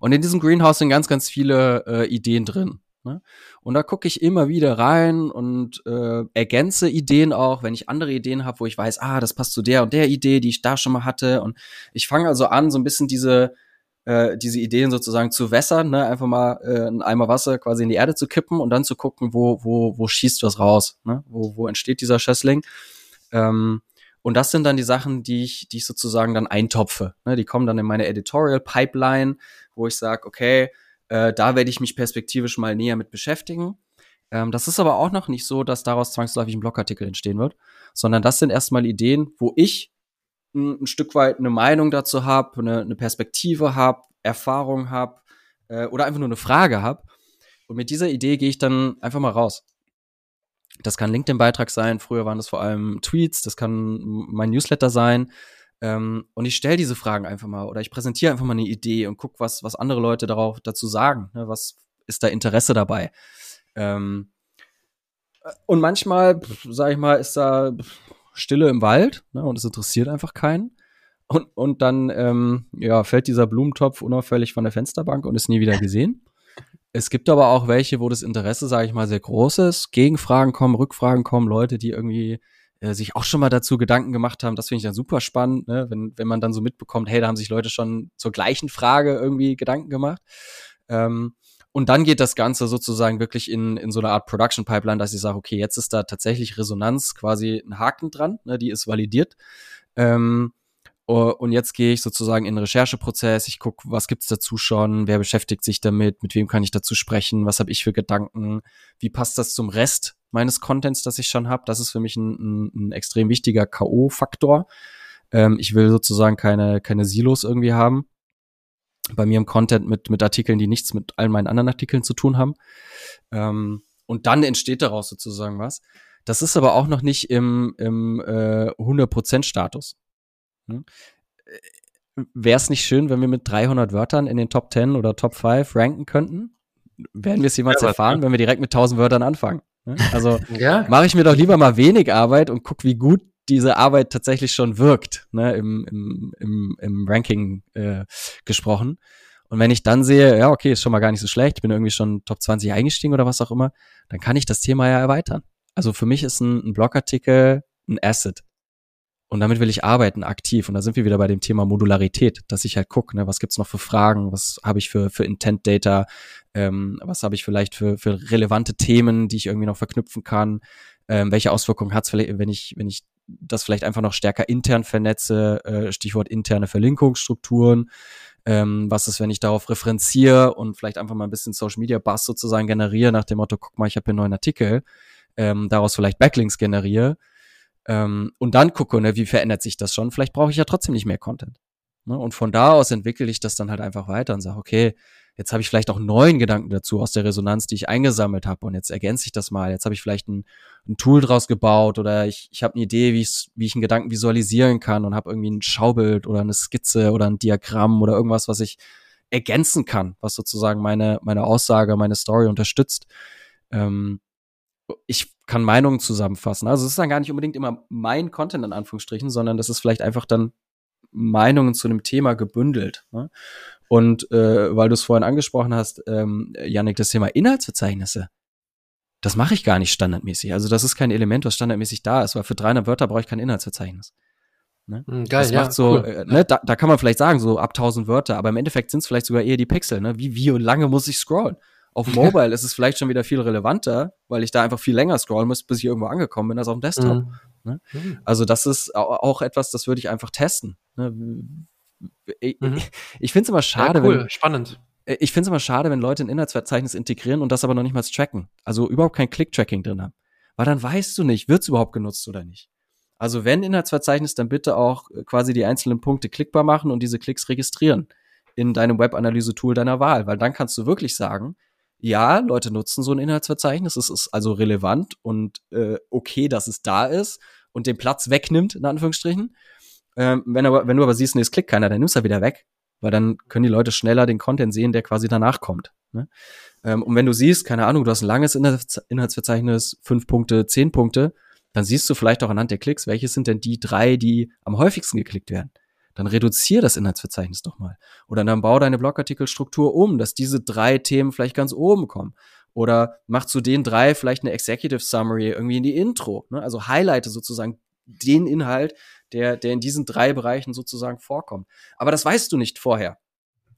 Und in diesem Greenhouse sind ganz, ganz viele äh, Ideen drin. Ne? Und da gucke ich immer wieder rein und äh, ergänze Ideen auch, wenn ich andere Ideen habe, wo ich weiß, ah, das passt zu der und der Idee, die ich da schon mal hatte. Und ich fange also an, so ein bisschen diese äh, diese Ideen sozusagen zu wässern, ne? einfach mal äh, einen Eimer Wasser quasi in die Erde zu kippen und dann zu gucken, wo wo wo schießt was raus, ne? wo wo entsteht dieser Schössling. Ähm, und das sind dann die Sachen, die ich, die ich sozusagen dann eintopfe. Ne? Die kommen dann in meine Editorial Pipeline, wo ich sage, okay, äh, da werde ich mich perspektivisch mal näher mit beschäftigen. Ähm, das ist aber auch noch nicht so, dass daraus zwangsläufig ein Blogartikel entstehen wird, sondern das sind erstmal Ideen, wo ich ein, Stück weit eine Meinung dazu habe, eine, eine Perspektive habe, Erfahrung habe äh, oder einfach nur eine Frage habe. Und mit dieser Idee gehe ich dann einfach mal raus. Das kann LinkedIn-Beitrag sein, früher waren das vor allem Tweets, das kann mein Newsletter sein, ähm, und ich stelle diese Fragen einfach mal oder ich präsentiere einfach mal eine Idee und guck, was, was andere Leute darauf dazu sagen. Ne? Was ist da Interesse dabei? Ähm, und manchmal, sage ich mal, ist da Stille im Wald ne? und es interessiert einfach keinen. Und, und dann ähm, ja, fällt dieser Blumentopf unauffällig von der Fensterbank und ist nie wieder gesehen. Es gibt aber auch welche, wo das Interesse, sage ich mal, sehr groß ist. Gegenfragen kommen, Rückfragen kommen, Leute, die irgendwie äh, sich auch schon mal dazu Gedanken gemacht haben. Das finde ich dann super spannend, ne? wenn, wenn man dann so mitbekommt, hey, da haben sich Leute schon zur gleichen Frage irgendwie Gedanken gemacht. Ähm, und dann geht das Ganze sozusagen wirklich in, in so eine Art Production Pipeline, dass ich sage, okay, jetzt ist da tatsächlich Resonanz quasi ein Haken dran, ne, die ist validiert. Ähm, und jetzt gehe ich sozusagen in den Rechercheprozess, ich gucke, was gibt's dazu schon, wer beschäftigt sich damit, mit wem kann ich dazu sprechen, was habe ich für Gedanken, wie passt das zum Rest meines Contents, das ich schon habe. Das ist für mich ein, ein, ein extrem wichtiger K.O.-Faktor. Ähm, ich will sozusagen keine, keine Silos irgendwie haben. Bei mir im Content mit, mit Artikeln, die nichts mit all meinen anderen Artikeln zu tun haben. Ähm, und dann entsteht daraus sozusagen was. Das ist aber auch noch nicht im, im äh, 100%-Status. Hm? Wäre es nicht schön, wenn wir mit 300 Wörtern in den Top 10 oder Top 5 ranken könnten? Werden wir es jemals ja, erfahren, wenn wir direkt mit 1000 Wörtern anfangen? Ne? Also ja. mache ich mir doch lieber mal wenig Arbeit und guck, wie gut diese Arbeit tatsächlich schon wirkt, ne, im, im, im, im Ranking äh, gesprochen. Und wenn ich dann sehe, ja, okay, ist schon mal gar nicht so schlecht, bin irgendwie schon Top 20 eingestiegen oder was auch immer, dann kann ich das Thema ja erweitern. Also für mich ist ein, ein Blogartikel ein Asset. Und damit will ich arbeiten, aktiv. Und da sind wir wieder bei dem Thema Modularität, dass ich halt gucke, ne, was gibt's noch für Fragen, was habe ich für, für Intent-Data, ähm, was habe ich vielleicht für, für relevante Themen, die ich irgendwie noch verknüpfen kann, ähm, welche Auswirkungen hat's vielleicht, wenn ich, wenn ich das vielleicht einfach noch stärker intern vernetze, äh, Stichwort interne Verlinkungsstrukturen. Ähm, was ist, wenn ich darauf referenziere und vielleicht einfach mal ein bisschen Social Media Buzz sozusagen generiere, nach dem Motto, guck mal, ich habe hier einen neuen Artikel, ähm, daraus vielleicht Backlinks generiere ähm, und dann gucke, ne, wie verändert sich das schon? Vielleicht brauche ich ja trotzdem nicht mehr Content. Ne? Und von da aus entwickle ich das dann halt einfach weiter und sage, okay, jetzt habe ich vielleicht auch neuen Gedanken dazu aus der Resonanz, die ich eingesammelt habe und jetzt ergänze ich das mal. Jetzt habe ich vielleicht ein, ein, Tool draus gebaut oder ich, ich habe eine Idee, wie, wie ich einen Gedanken visualisieren kann und habe irgendwie ein Schaubild oder eine Skizze oder ein Diagramm oder irgendwas, was ich ergänzen kann, was sozusagen meine, meine Aussage, meine Story unterstützt. Ähm, ich kann Meinungen zusammenfassen. Also es ist dann gar nicht unbedingt immer mein Content in Anführungsstrichen, sondern das ist vielleicht einfach dann Meinungen zu einem Thema gebündelt. Ne? Und äh, weil du es vorhin angesprochen hast, ähm, Janik, das Thema Inhaltsverzeichnisse, das mache ich gar nicht standardmäßig. Also das ist kein Element, was standardmäßig da ist, weil für 300 Wörter brauche ich kein Inhaltsverzeichnis. Ne? Hm, geil, das macht ja, so, cool. äh, ne, da, da kann man vielleicht sagen, so ab 1000 Wörter, aber im Endeffekt sind es vielleicht sogar eher die Pixel. Ne? Wie, wie lange muss ich scrollen? Auf Mobile ist es vielleicht schon wieder viel relevanter, weil ich da einfach viel länger scrollen muss, bis ich irgendwo angekommen bin, als auf dem Desktop. Mhm. Ne? Mhm. Also das ist auch etwas, das würde ich einfach testen. Ne? Ich, mhm. ich finde es immer schade, ja, cool. wenn, spannend. Ich finde es immer schade, wenn Leute ein Inhaltsverzeichnis integrieren und das aber noch nicht mal tracken. Also überhaupt kein Click-Tracking drin haben. Weil dann weißt du nicht, wird es überhaupt genutzt oder nicht. Also wenn Inhaltsverzeichnis, dann bitte auch quasi die einzelnen Punkte klickbar machen und diese Klicks registrieren in deinem Web-Analyse-Tool deiner Wahl, weil dann kannst du wirklich sagen, ja, Leute nutzen so ein Inhaltsverzeichnis, es ist also relevant und äh, okay, dass es da ist und den Platz wegnimmt, in Anführungsstrichen. Ähm, wenn, aber, wenn du aber siehst, nee, es klickt keiner, dann nimmst du wieder weg, weil dann können die Leute schneller den Content sehen, der quasi danach kommt. Ne? Ähm, und wenn du siehst, keine Ahnung, du hast ein langes Inhaltsverzeichnis, fünf Punkte, zehn Punkte, dann siehst du vielleicht auch anhand der Klicks, welche sind denn die drei, die am häufigsten geklickt werden dann reduzier das Inhaltsverzeichnis doch mal. Oder dann bau deine Blogartikelstruktur um, dass diese drei Themen vielleicht ganz oben kommen. Oder mach zu den drei vielleicht eine Executive Summary irgendwie in die Intro. Ne? Also highlighte sozusagen den Inhalt, der, der in diesen drei Bereichen sozusagen vorkommt. Aber das weißt du nicht vorher.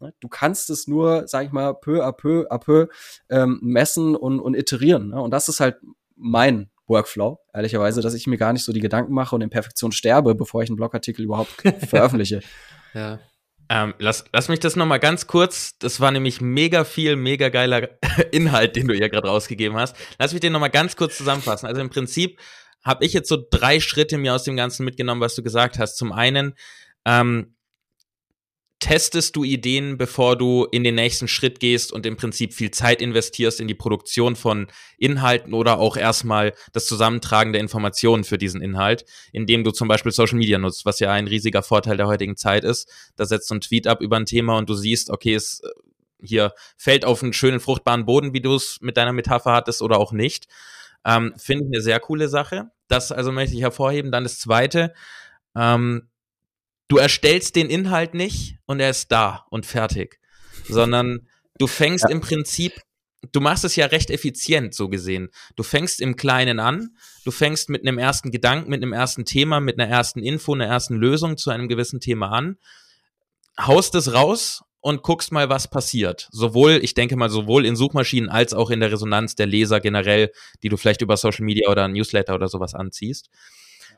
Ne? Du kannst es nur, sag ich mal, peu à peu à peu ähm, messen und, und iterieren. Ne? Und das ist halt mein Workflow, ehrlicherweise, dass ich mir gar nicht so die Gedanken mache und in Perfektion sterbe, bevor ich einen Blogartikel überhaupt veröffentliche. Ja. Ähm, lass, lass mich das noch mal ganz kurz. Das war nämlich mega viel, mega geiler Inhalt, den du hier gerade rausgegeben hast. Lass mich den noch mal ganz kurz zusammenfassen. Also im Prinzip habe ich jetzt so drei Schritte mir aus dem Ganzen mitgenommen, was du gesagt hast. Zum einen ähm, testest du Ideen, bevor du in den nächsten Schritt gehst und im Prinzip viel Zeit investierst in die Produktion von Inhalten oder auch erstmal das Zusammentragen der Informationen für diesen Inhalt, indem du zum Beispiel Social Media nutzt, was ja ein riesiger Vorteil der heutigen Zeit ist. Da setzt du einen Tweet ab über ein Thema und du siehst, okay, es äh, hier fällt auf einen schönen fruchtbaren Boden, wie du es mit deiner Metapher hattest oder auch nicht. Ähm, Finde ich eine sehr coole Sache. Das also möchte ich hervorheben. Dann das zweite. Ähm, du erstellst den Inhalt nicht und er ist da und fertig, sondern du fängst ja. im Prinzip, du machst es ja recht effizient so gesehen. Du fängst im Kleinen an, du fängst mit einem ersten Gedanken, mit einem ersten Thema, mit einer ersten Info, einer ersten Lösung zu einem gewissen Thema an, haust es raus und guckst mal, was passiert. Sowohl, ich denke mal, sowohl in Suchmaschinen als auch in der Resonanz der Leser generell, die du vielleicht über Social Media oder Newsletter oder sowas anziehst.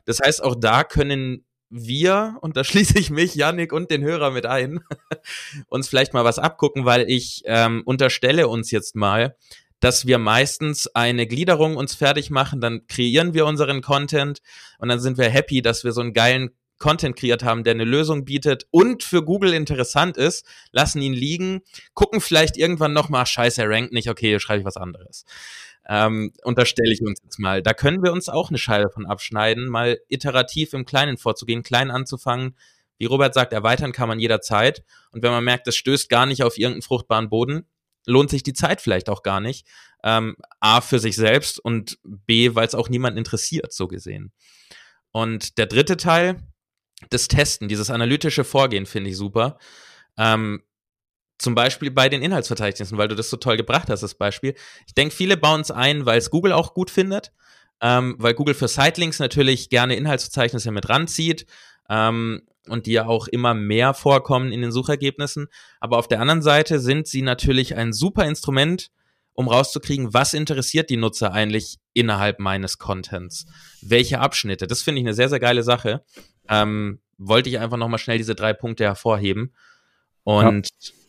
Das heißt, auch da können wir, und da schließe ich mich, Yannick und den Hörer mit ein, uns vielleicht mal was abgucken, weil ich ähm, unterstelle uns jetzt mal, dass wir meistens eine Gliederung uns fertig machen, dann kreieren wir unseren Content und dann sind wir happy, dass wir so einen geilen Content kreiert haben, der eine Lösung bietet und für Google interessant ist, lassen ihn liegen, gucken vielleicht irgendwann nochmal, scheiße, er rankt nicht, okay, schreibe ich was anderes. Ähm, unterstelle ich uns jetzt mal. Da können wir uns auch eine Scheibe von abschneiden, mal iterativ im Kleinen vorzugehen, klein anzufangen. Wie Robert sagt, erweitern kann man jederzeit. Und wenn man merkt, es stößt gar nicht auf irgendeinen fruchtbaren Boden, lohnt sich die Zeit vielleicht auch gar nicht. Ähm, A, für sich selbst und B, weil es auch niemand interessiert, so gesehen. Und der dritte Teil, das Testen, dieses analytische Vorgehen finde ich super. Ähm, zum Beispiel bei den Inhaltsverzeichnissen, weil du das so toll gebracht hast, das Beispiel. Ich denke, viele bauen es ein, weil es Google auch gut findet, ähm, weil Google für Sitelinks natürlich gerne Inhaltsverzeichnisse mit ranzieht ähm, und die ja auch immer mehr vorkommen in den Suchergebnissen. Aber auf der anderen Seite sind sie natürlich ein super Instrument, um rauszukriegen, was interessiert die Nutzer eigentlich innerhalb meines Contents? Welche Abschnitte? Das finde ich eine sehr, sehr geile Sache. Ähm, wollte ich einfach nochmal schnell diese drei Punkte hervorheben. Und ja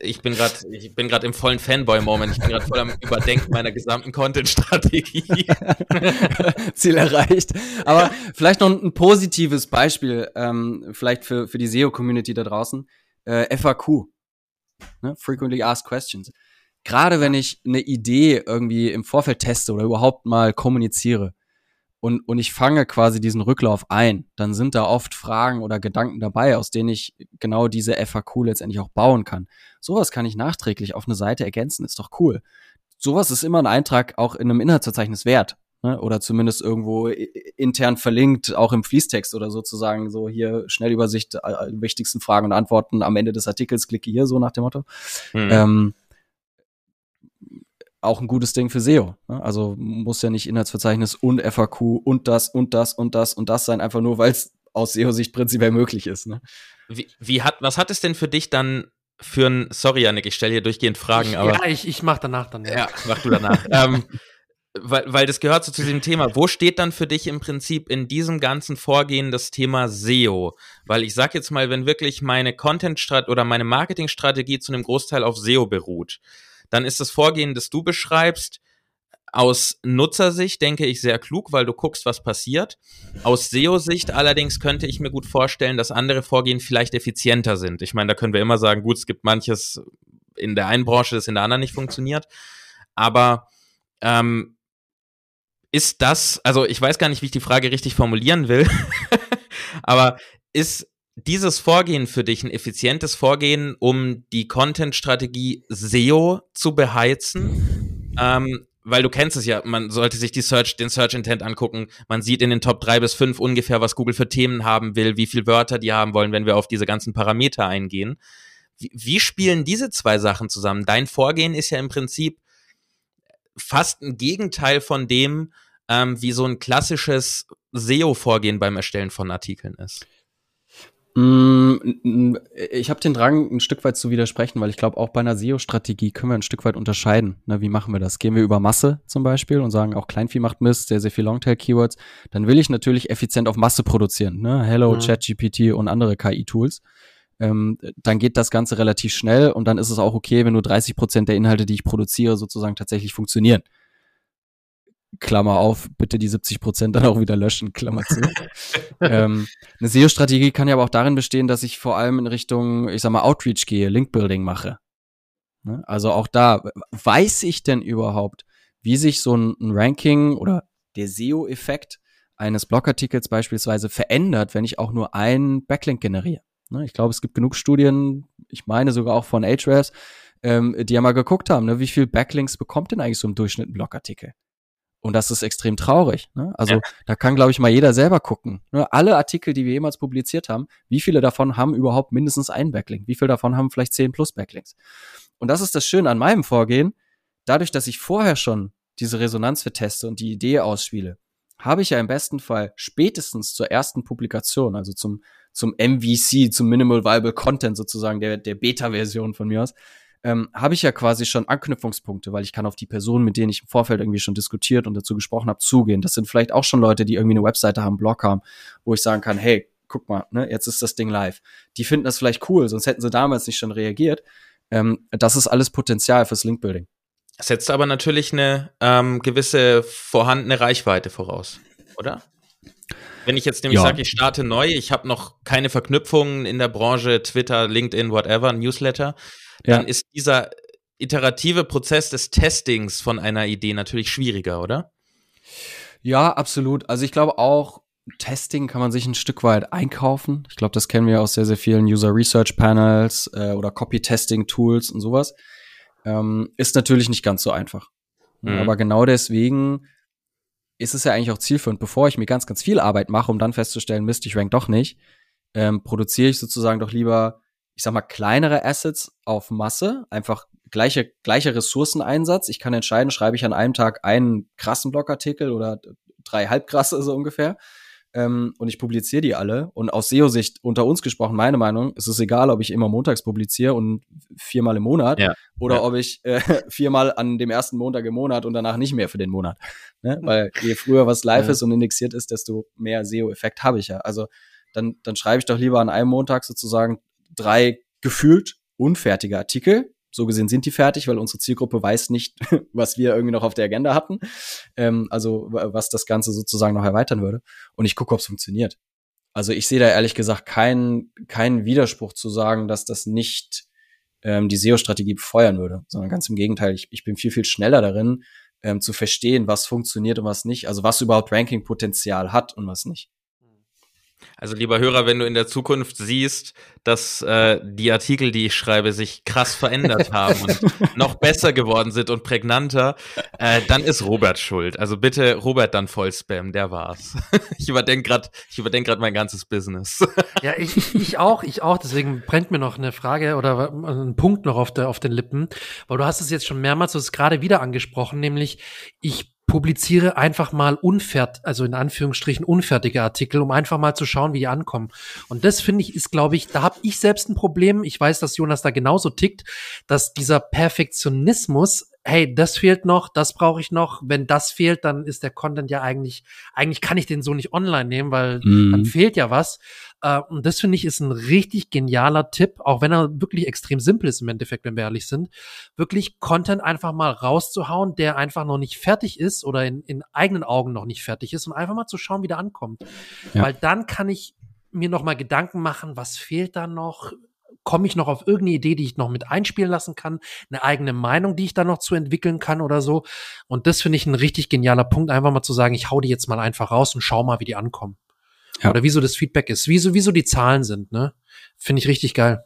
ich bin gerade ich bin gerade im vollen Fanboy Moment. Ich bin gerade voll am Überdenken meiner gesamten Content Strategie. Ziel erreicht. Aber vielleicht noch ein, positives Beispiel ähm, vielleicht für für die SEO Community da draußen. Äh, FAQ. Ne? Frequently asked questions. Gerade wenn ich eine Idee irgendwie im Vorfeld teste oder überhaupt mal kommuniziere, und, und ich fange quasi diesen Rücklauf ein, dann sind da oft Fragen oder Gedanken dabei, aus denen ich genau diese FAQ letztendlich auch bauen kann. Sowas kann ich nachträglich auf eine Seite ergänzen, ist doch cool. Sowas ist immer ein Eintrag auch in einem Inhaltsverzeichnis wert. Ne? Oder zumindest irgendwo intern verlinkt, auch im Fließtext oder sozusagen so hier Schnellübersicht, äh, wichtigsten Fragen und Antworten am Ende des Artikels, klicke hier, so nach dem Motto. Mhm. Ähm, auch ein gutes Ding für SEO. Ne? Also muss ja nicht Inhaltsverzeichnis und FAQ und das und das und das und das sein, einfach nur, weil es aus SEO-Sicht prinzipiell möglich ist. Ne? Wie, wie hat, was hat es denn für dich dann für ein, sorry Janik, ich stelle hier durchgehend Fragen, ich, aber. Ja, ich, ich mach danach dann. Ja, ja mach du danach. ähm, weil, weil das gehört so zu diesem Thema. Wo steht dann für dich im Prinzip in diesem ganzen Vorgehen das Thema SEO? Weil ich sag jetzt mal, wenn wirklich meine Content-Strategie oder meine Marketing-Strategie zu einem Großteil auf SEO beruht, dann ist das Vorgehen, das du beschreibst, aus Nutzersicht denke ich sehr klug, weil du guckst, was passiert. Aus SEO-Sicht allerdings könnte ich mir gut vorstellen, dass andere Vorgehen vielleicht effizienter sind. Ich meine, da können wir immer sagen, gut, es gibt manches in der einen Branche, das in der anderen nicht funktioniert. Aber ähm, ist das, also ich weiß gar nicht, wie ich die Frage richtig formulieren will, aber ist dieses Vorgehen für dich ein effizientes Vorgehen, um die Content-Strategie SEO zu beheizen? Ähm, weil du kennst es ja, man sollte sich die Search, den Search Intent angucken. Man sieht in den Top 3 bis 5 ungefähr, was Google für Themen haben will, wie viele Wörter die haben wollen, wenn wir auf diese ganzen Parameter eingehen. Wie, wie spielen diese zwei Sachen zusammen? Dein Vorgehen ist ja im Prinzip fast ein Gegenteil von dem, ähm, wie so ein klassisches SEO-Vorgehen beim Erstellen von Artikeln ist. Mm, ich habe den Drang, ein Stück weit zu widersprechen, weil ich glaube, auch bei einer SEO-Strategie können wir ein Stück weit unterscheiden. Na, wie machen wir das? Gehen wir über Masse zum Beispiel und sagen, auch Kleinvieh macht Mist, sehr, sehr viel Longtail-Keywords. Dann will ich natürlich effizient auf Masse produzieren. Ne? Hello, mhm. ChatGPT und andere KI-Tools. Ähm, dann geht das Ganze relativ schnell und dann ist es auch okay, wenn nur 30 Prozent der Inhalte, die ich produziere, sozusagen tatsächlich funktionieren. Klammer auf, bitte die 70 Prozent dann auch wieder löschen, Klammer zu. ähm, eine SEO-Strategie kann ja aber auch darin bestehen, dass ich vor allem in Richtung, ich sag mal, Outreach gehe, Link-Building mache. Ne? Also auch da, weiß ich denn überhaupt, wie sich so ein, ein Ranking oder der SEO-Effekt eines Blogartikels beispielsweise verändert, wenn ich auch nur einen Backlink generiere? Ne? Ich glaube, es gibt genug Studien, ich meine sogar auch von Ahrefs, ähm, die ja mal geguckt haben, ne? wie viel Backlinks bekommt denn eigentlich so im Durchschnitt ein Blogartikel? Und das ist extrem traurig. Ne? Also ja. da kann, glaube ich, mal jeder selber gucken. Ne? Alle Artikel, die wir jemals publiziert haben, wie viele davon haben überhaupt mindestens einen Backlink? Wie viele davon haben vielleicht 10 plus Backlinks? Und das ist das Schöne an meinem Vorgehen. Dadurch, dass ich vorher schon diese Resonanz verteste und die Idee ausspiele, habe ich ja im besten Fall spätestens zur ersten Publikation, also zum, zum MVC, zum Minimal Viable Content sozusagen, der, der Beta-Version von mir aus, ähm, habe ich ja quasi schon Anknüpfungspunkte, weil ich kann auf die Personen, mit denen ich im Vorfeld irgendwie schon diskutiert und dazu gesprochen habe, zugehen. Das sind vielleicht auch schon Leute, die irgendwie eine Webseite haben, einen Blog haben, wo ich sagen kann, hey, guck mal, ne, jetzt ist das Ding live. Die finden das vielleicht cool, sonst hätten sie damals nicht schon reagiert. Ähm, das ist alles Potenzial fürs Linkbuilding. Setzt aber natürlich eine ähm, gewisse vorhandene Reichweite voraus, oder? Wenn ich jetzt nämlich ja. sage, ich starte neu, ich habe noch keine Verknüpfungen in der Branche, Twitter, LinkedIn, whatever, Newsletter, dann ja. ist dieser iterative Prozess des Testings von einer Idee natürlich schwieriger, oder? Ja, absolut. Also ich glaube auch, Testing kann man sich ein Stück weit einkaufen. Ich glaube, das kennen wir aus sehr, sehr vielen User Research Panels äh, oder Copy-Testing-Tools und sowas. Ähm, ist natürlich nicht ganz so einfach. Mhm. Aber genau deswegen ist es ja eigentlich auch zielführend, bevor ich mir ganz, ganz viel Arbeit mache, um dann festzustellen, Mist, ich rank doch nicht, ähm, produziere ich sozusagen doch lieber, ich sag mal, kleinere Assets auf Masse, einfach gleiche, gleicher Ressourceneinsatz. Ich kann entscheiden, schreibe ich an einem Tag einen krassen Blogartikel oder drei halbkrasse so ungefähr ähm, und ich publiziere die alle. Und aus SEO-Sicht unter uns gesprochen, meine Meinung, es ist egal, ob ich immer montags publiziere und viermal im Monat ja. oder ja. ob ich äh, viermal an dem ersten Montag im Monat und danach nicht mehr für den Monat. Ne? Weil je früher was live ja. ist und indexiert ist, desto mehr SEO-Effekt habe ich ja. Also dann, dann schreibe ich doch lieber an einem Montag sozusagen drei gefühlt unfertige Artikel, so gesehen sind die fertig, weil unsere Zielgruppe weiß nicht, was wir irgendwie noch auf der Agenda hatten. Ähm, also was das Ganze sozusagen noch erweitern würde. Und ich gucke, ob es funktioniert. Also ich sehe da ehrlich gesagt keinen keinen Widerspruch zu sagen, dass das nicht ähm, die SEO-Strategie befeuern würde, sondern ganz im Gegenteil. Ich, ich bin viel, viel schneller darin, ähm, zu verstehen, was funktioniert und was nicht. Also was überhaupt Ranking-Potenzial hat und was nicht. Also lieber Hörer, wenn du in der Zukunft siehst, dass äh, die Artikel, die ich schreibe, sich krass verändert haben und noch besser geworden sind und prägnanter, äh, dann ist Robert schuld. Also bitte Robert dann voll spam, der war's. ich überdenke gerade, ich überdenke gerade mein ganzes Business. ja, ich, ich auch, ich auch. Deswegen brennt mir noch eine Frage oder ein Punkt noch auf der auf den Lippen, weil du hast es jetzt schon mehrmals, du hast es gerade wieder angesprochen, nämlich ich publiziere einfach mal unfert, also in Anführungsstrichen unfertige Artikel, um einfach mal zu schauen, wie die ankommen. Und das finde ich ist, glaube ich, da habe ich selbst ein Problem. Ich weiß, dass Jonas da genauso tickt, dass dieser Perfektionismus hey, das fehlt noch, das brauche ich noch. Wenn das fehlt, dann ist der Content ja eigentlich, eigentlich kann ich den so nicht online nehmen, weil mm. dann fehlt ja was. Äh, und das finde ich ist ein richtig genialer Tipp, auch wenn er wirklich extrem simpel ist im Endeffekt, wenn wir ehrlich sind, wirklich Content einfach mal rauszuhauen, der einfach noch nicht fertig ist oder in, in eigenen Augen noch nicht fertig ist und einfach mal zu schauen, wie der ankommt. Ja. Weil dann kann ich mir noch mal Gedanken machen, was fehlt da noch? Komme ich noch auf irgendeine Idee, die ich noch mit einspielen lassen kann, eine eigene Meinung, die ich da noch zu entwickeln kann oder so. Und das finde ich ein richtig genialer Punkt, einfach mal zu sagen, ich hau die jetzt mal einfach raus und schau mal, wie die ankommen. Ja. Oder wieso das Feedback ist, wieso, wieso die Zahlen sind, ne? Finde ich richtig geil.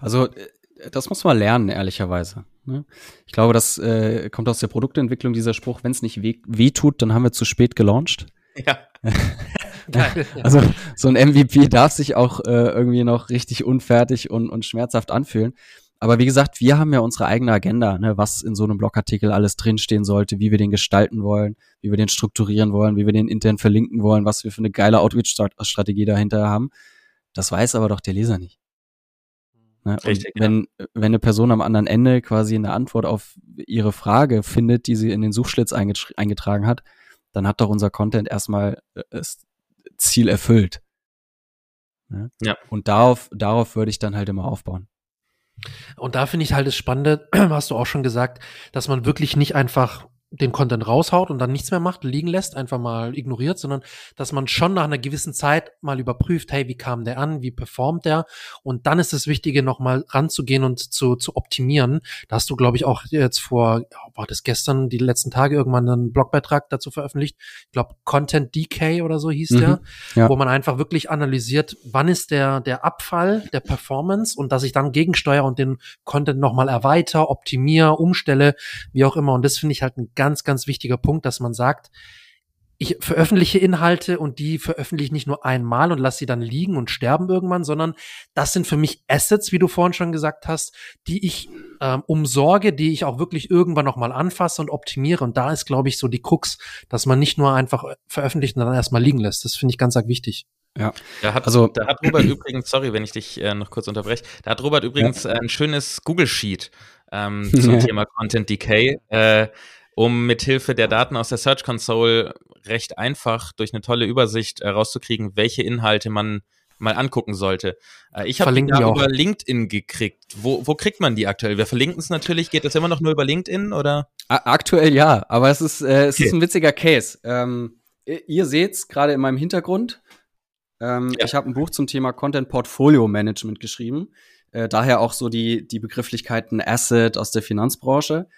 Also, äh, das muss man lernen, ehrlicherweise. Ne? Ich glaube, das äh, kommt aus der Produktentwicklung, dieser Spruch, wenn es nicht weh, weh tut, dann haben wir zu spät gelauncht. Ja. also so ein MVP darf sich auch äh, irgendwie noch richtig unfertig und, und schmerzhaft anfühlen. Aber wie gesagt, wir haben ja unsere eigene Agenda, ne, was in so einem Blogartikel alles drinstehen sollte, wie wir den gestalten wollen, wie wir den strukturieren wollen, wie wir den intern verlinken wollen, was wir für eine geile Outreach-Strategie dahinter haben. Das weiß aber doch der Leser nicht. Ne? Richtig, wenn, ja. wenn eine Person am anderen Ende quasi eine Antwort auf ihre Frage findet, die sie in den Suchschlitz eingetragen hat, dann hat doch unser Content erstmal äh, das Ziel erfüllt. Ne? Ja. Und darauf, darauf würde ich dann halt immer aufbauen. Und da finde ich halt das Spannende, hast du auch schon gesagt, dass man wirklich nicht einfach den Content raushaut und dann nichts mehr macht, liegen lässt, einfach mal ignoriert, sondern dass man schon nach einer gewissen Zeit mal überprüft, hey, wie kam der an, wie performt der? Und dann ist das Wichtige, nochmal ranzugehen und zu, zu optimieren. Da hast du, glaube ich, auch jetzt vor, war das gestern, die letzten Tage irgendwann einen Blogbeitrag dazu veröffentlicht. Ich glaube, Content Decay oder so hieß mhm, der, ja. wo man einfach wirklich analysiert, wann ist der, der Abfall der Performance und dass ich dann gegensteuere und den Content nochmal erweiter, optimiere, umstelle, wie auch immer. Und das finde ich halt ein ganz, ganz wichtiger Punkt, dass man sagt, ich veröffentliche Inhalte und die veröffentliche ich nicht nur einmal und lasse sie dann liegen und sterben irgendwann, sondern das sind für mich Assets, wie du vorhin schon gesagt hast, die ich ähm, umsorge, die ich auch wirklich irgendwann nochmal anfasse und optimiere. Und da ist, glaube ich, so die Krux, dass man nicht nur einfach veröffentlicht und dann erstmal liegen lässt. Das finde ich ganz arg wichtig. Ja. Da hat, also, da hat Robert übrigens, sorry, wenn ich dich äh, noch kurz unterbreche, da hat Robert übrigens ja. ein schönes Google Sheet ähm, zum Thema Content Decay, äh, um mithilfe der Daten aus der Search Console recht einfach durch eine tolle Übersicht herauszukriegen, äh, welche Inhalte man mal angucken sollte. Äh, ich habe die da über LinkedIn gekriegt. Wo, wo kriegt man die aktuell? Wir verlinken es natürlich. Geht das immer noch nur über LinkedIn oder? Aktuell ja, aber es ist, äh, es okay. ist ein witziger Case. Ähm, ihr seht's gerade in meinem Hintergrund. Ähm, ja. Ich habe ein Buch zum Thema Content Portfolio Management geschrieben. Äh, daher auch so die, die Begrifflichkeiten Asset aus der Finanzbranche.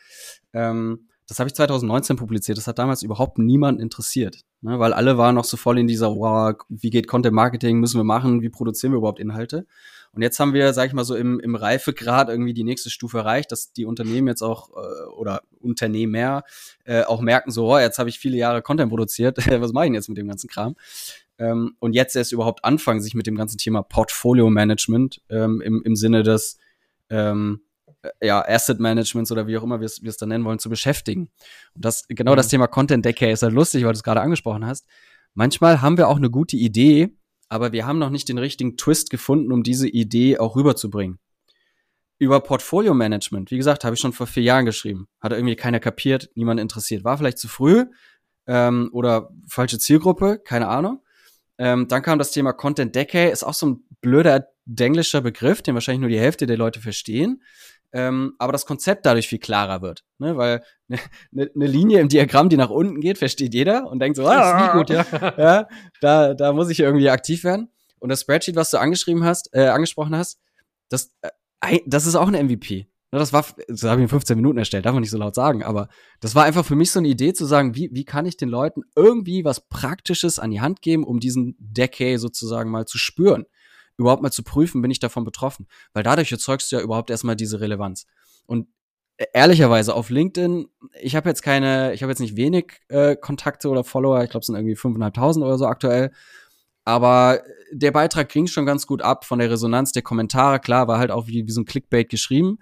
Ähm, das habe ich 2019 publiziert. Das hat damals überhaupt niemand interessiert, ne? weil alle waren noch so voll in dieser, wow, wie geht Content Marketing, müssen wir machen, wie produzieren wir überhaupt Inhalte? Und jetzt haben wir, sag ich mal so, im, im Reifegrad irgendwie die nächste Stufe erreicht, dass die Unternehmen jetzt auch, äh, oder Unternehmer äh, auch merken, so, oh, jetzt habe ich viele Jahre Content produziert, was mache ich denn jetzt mit dem ganzen Kram? Ähm, und jetzt erst überhaupt anfangen, sich mit dem ganzen Thema Portfolio Management ähm, im, im Sinne des ähm, ja, Asset Managements oder wie auch immer wir es dann nennen wollen, zu beschäftigen. Und das, genau mhm. das Thema Content Decay ist halt lustig, weil du es gerade angesprochen hast. Manchmal haben wir auch eine gute Idee, aber wir haben noch nicht den richtigen Twist gefunden, um diese Idee auch rüberzubringen. Über Portfolio Management, wie gesagt, habe ich schon vor vier Jahren geschrieben. Hat irgendwie keiner kapiert, niemand interessiert. War vielleicht zu früh ähm, oder falsche Zielgruppe, keine Ahnung. Ähm, dann kam das Thema Content Decay, ist auch so ein blöder denglischer Begriff, den wahrscheinlich nur die Hälfte der Leute verstehen. Ähm, aber das Konzept dadurch viel klarer wird. Ne? Weil eine ne, ne Linie im Diagramm, die nach unten geht, versteht jeder und denkt so, ah, das ist nie gut, ja. ja da, da muss ich irgendwie aktiv werden. Und das Spreadsheet, was du angeschrieben hast, äh, angesprochen hast, das, äh, das ist auch ein MVP. Ne, das war, das habe ich in 15 Minuten erstellt, darf man nicht so laut sagen, aber das war einfach für mich so eine Idee zu sagen, wie, wie kann ich den Leuten irgendwie was Praktisches an die Hand geben, um diesen Decay sozusagen mal zu spüren. Überhaupt mal zu prüfen, bin ich davon betroffen. Weil dadurch erzeugst du ja überhaupt erstmal diese Relevanz. Und e, ehrlicherweise auf LinkedIn, ich habe jetzt keine, ich habe jetzt nicht wenig äh, Kontakte oder Follower, ich glaube, es sind irgendwie 5.500 oder so aktuell. Aber der Beitrag ging schon ganz gut ab von der Resonanz der Kommentare. Klar, war halt auch wie, wie so ein Clickbait geschrieben.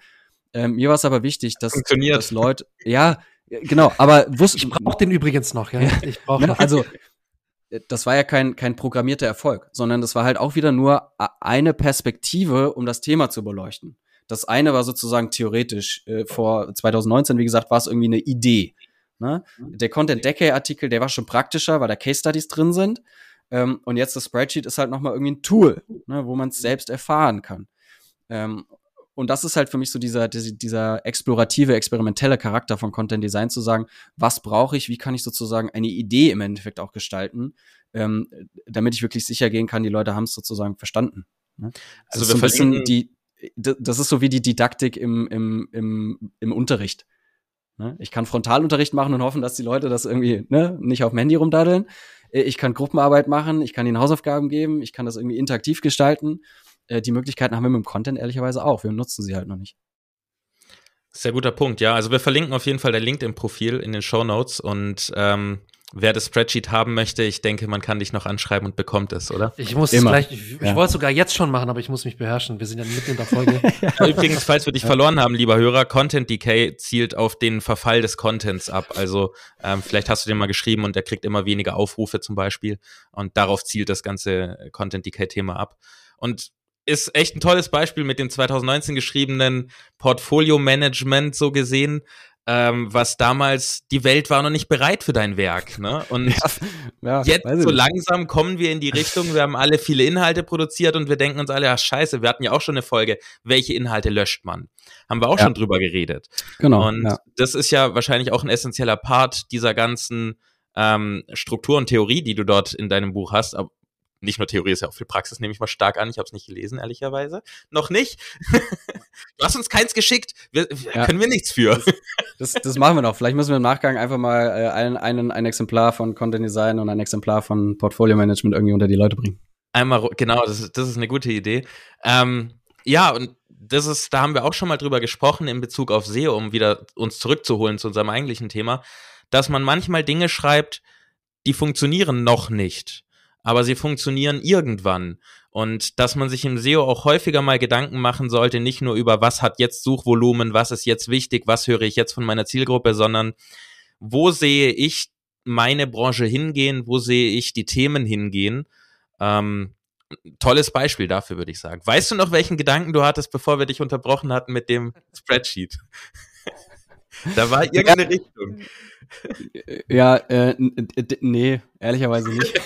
Ähm, mir war es aber wichtig, dass, dass Leute, ja, genau, aber wusste ich brauche den übrigens noch, ja. Ich brauche ja, also das war ja kein kein programmierter Erfolg, sondern das war halt auch wieder nur eine Perspektive, um das Thema zu beleuchten. Das eine war sozusagen theoretisch äh, vor 2019, wie gesagt, war es irgendwie eine Idee. Ne? Der Content Decay Artikel, der war schon praktischer, weil da Case Studies drin sind. Ähm, und jetzt das Spreadsheet ist halt noch mal irgendwie ein Tool, ne, wo man es selbst erfahren kann. Ähm, und das ist halt für mich so dieser, dieser explorative, experimentelle Charakter von Content Design zu sagen, was brauche ich, wie kann ich sozusagen eine Idee im Endeffekt auch gestalten, ähm, damit ich wirklich sicher gehen kann, die Leute haben es sozusagen verstanden. Ne? Also wir so ein die, das ist so wie die Didaktik im, im, im, im Unterricht. Ne? Ich kann Frontalunterricht machen und hoffen, dass die Leute das irgendwie ne, nicht auf dem Handy rumdaddeln. Ich kann Gruppenarbeit machen, ich kann ihnen Hausaufgaben geben, ich kann das irgendwie interaktiv gestalten äh, die Möglichkeiten haben wir mit dem Content ehrlicherweise auch. Wir nutzen sie halt noch nicht. Sehr guter Punkt, ja. Also wir verlinken auf jeden Fall dein LinkedIn-Profil in den Show Notes und ähm, wer das Spreadsheet haben möchte, ich denke, man kann dich noch anschreiben und bekommt es, oder? Ich muss es gleich, ich, ja. ich wollte sogar jetzt schon machen, aber ich muss mich beherrschen. Wir sind ja mitten in der Folge. ja, übrigens, falls wir dich ja. verloren haben, lieber Hörer, Content Decay zielt auf den Verfall des Contents ab. Also ähm, vielleicht hast du den mal geschrieben und der kriegt immer weniger Aufrufe zum Beispiel und darauf zielt das ganze Content Decay-Thema ab. Und ist echt ein tolles Beispiel mit dem 2019 geschriebenen Portfolio-Management so gesehen, ähm, was damals, die Welt war noch nicht bereit für dein Werk. Ne? Und ja, ja, jetzt so langsam kommen wir in die Richtung, wir haben alle viele Inhalte produziert und wir denken uns alle, ja scheiße, wir hatten ja auch schon eine Folge, welche Inhalte löscht man? Haben wir auch ja. schon drüber geredet. Genau. Und das ist ja wahrscheinlich auch ein essentieller Part dieser ganzen ähm, Struktur und Theorie, die du dort in deinem Buch hast, nicht nur Theorie, ist ja auch viel Praxis, nehme ich mal stark an. Ich habe es nicht gelesen, ehrlicherweise. Noch nicht. du hast uns keins geschickt. Wir, ja. Können wir nichts für. Das, das, das, machen wir noch. Vielleicht müssen wir im Nachgang einfach mal äh, ein, ein, ein Exemplar von Content Design und ein Exemplar von Portfolio Management irgendwie unter die Leute bringen. Einmal, genau, das ist, das ist eine gute Idee. Ähm, ja, und das ist, da haben wir auch schon mal drüber gesprochen in Bezug auf SEO, um wieder uns zurückzuholen zu unserem eigentlichen Thema, dass man manchmal Dinge schreibt, die funktionieren noch nicht aber sie funktionieren irgendwann. Und dass man sich im SEO auch häufiger mal Gedanken machen sollte, nicht nur über was hat jetzt Suchvolumen, was ist jetzt wichtig, was höre ich jetzt von meiner Zielgruppe, sondern wo sehe ich meine Branche hingehen, wo sehe ich die Themen hingehen Ähm, tolles Beispiel dafür, würde ich sagen. Weißt du noch, welchen Gedanken du hattest, bevor wir dich unterbrochen hatten mit dem Spreadsheet? da war irgendeine ja. Richtung. Ja, äh, nee, ehrlicherweise nicht.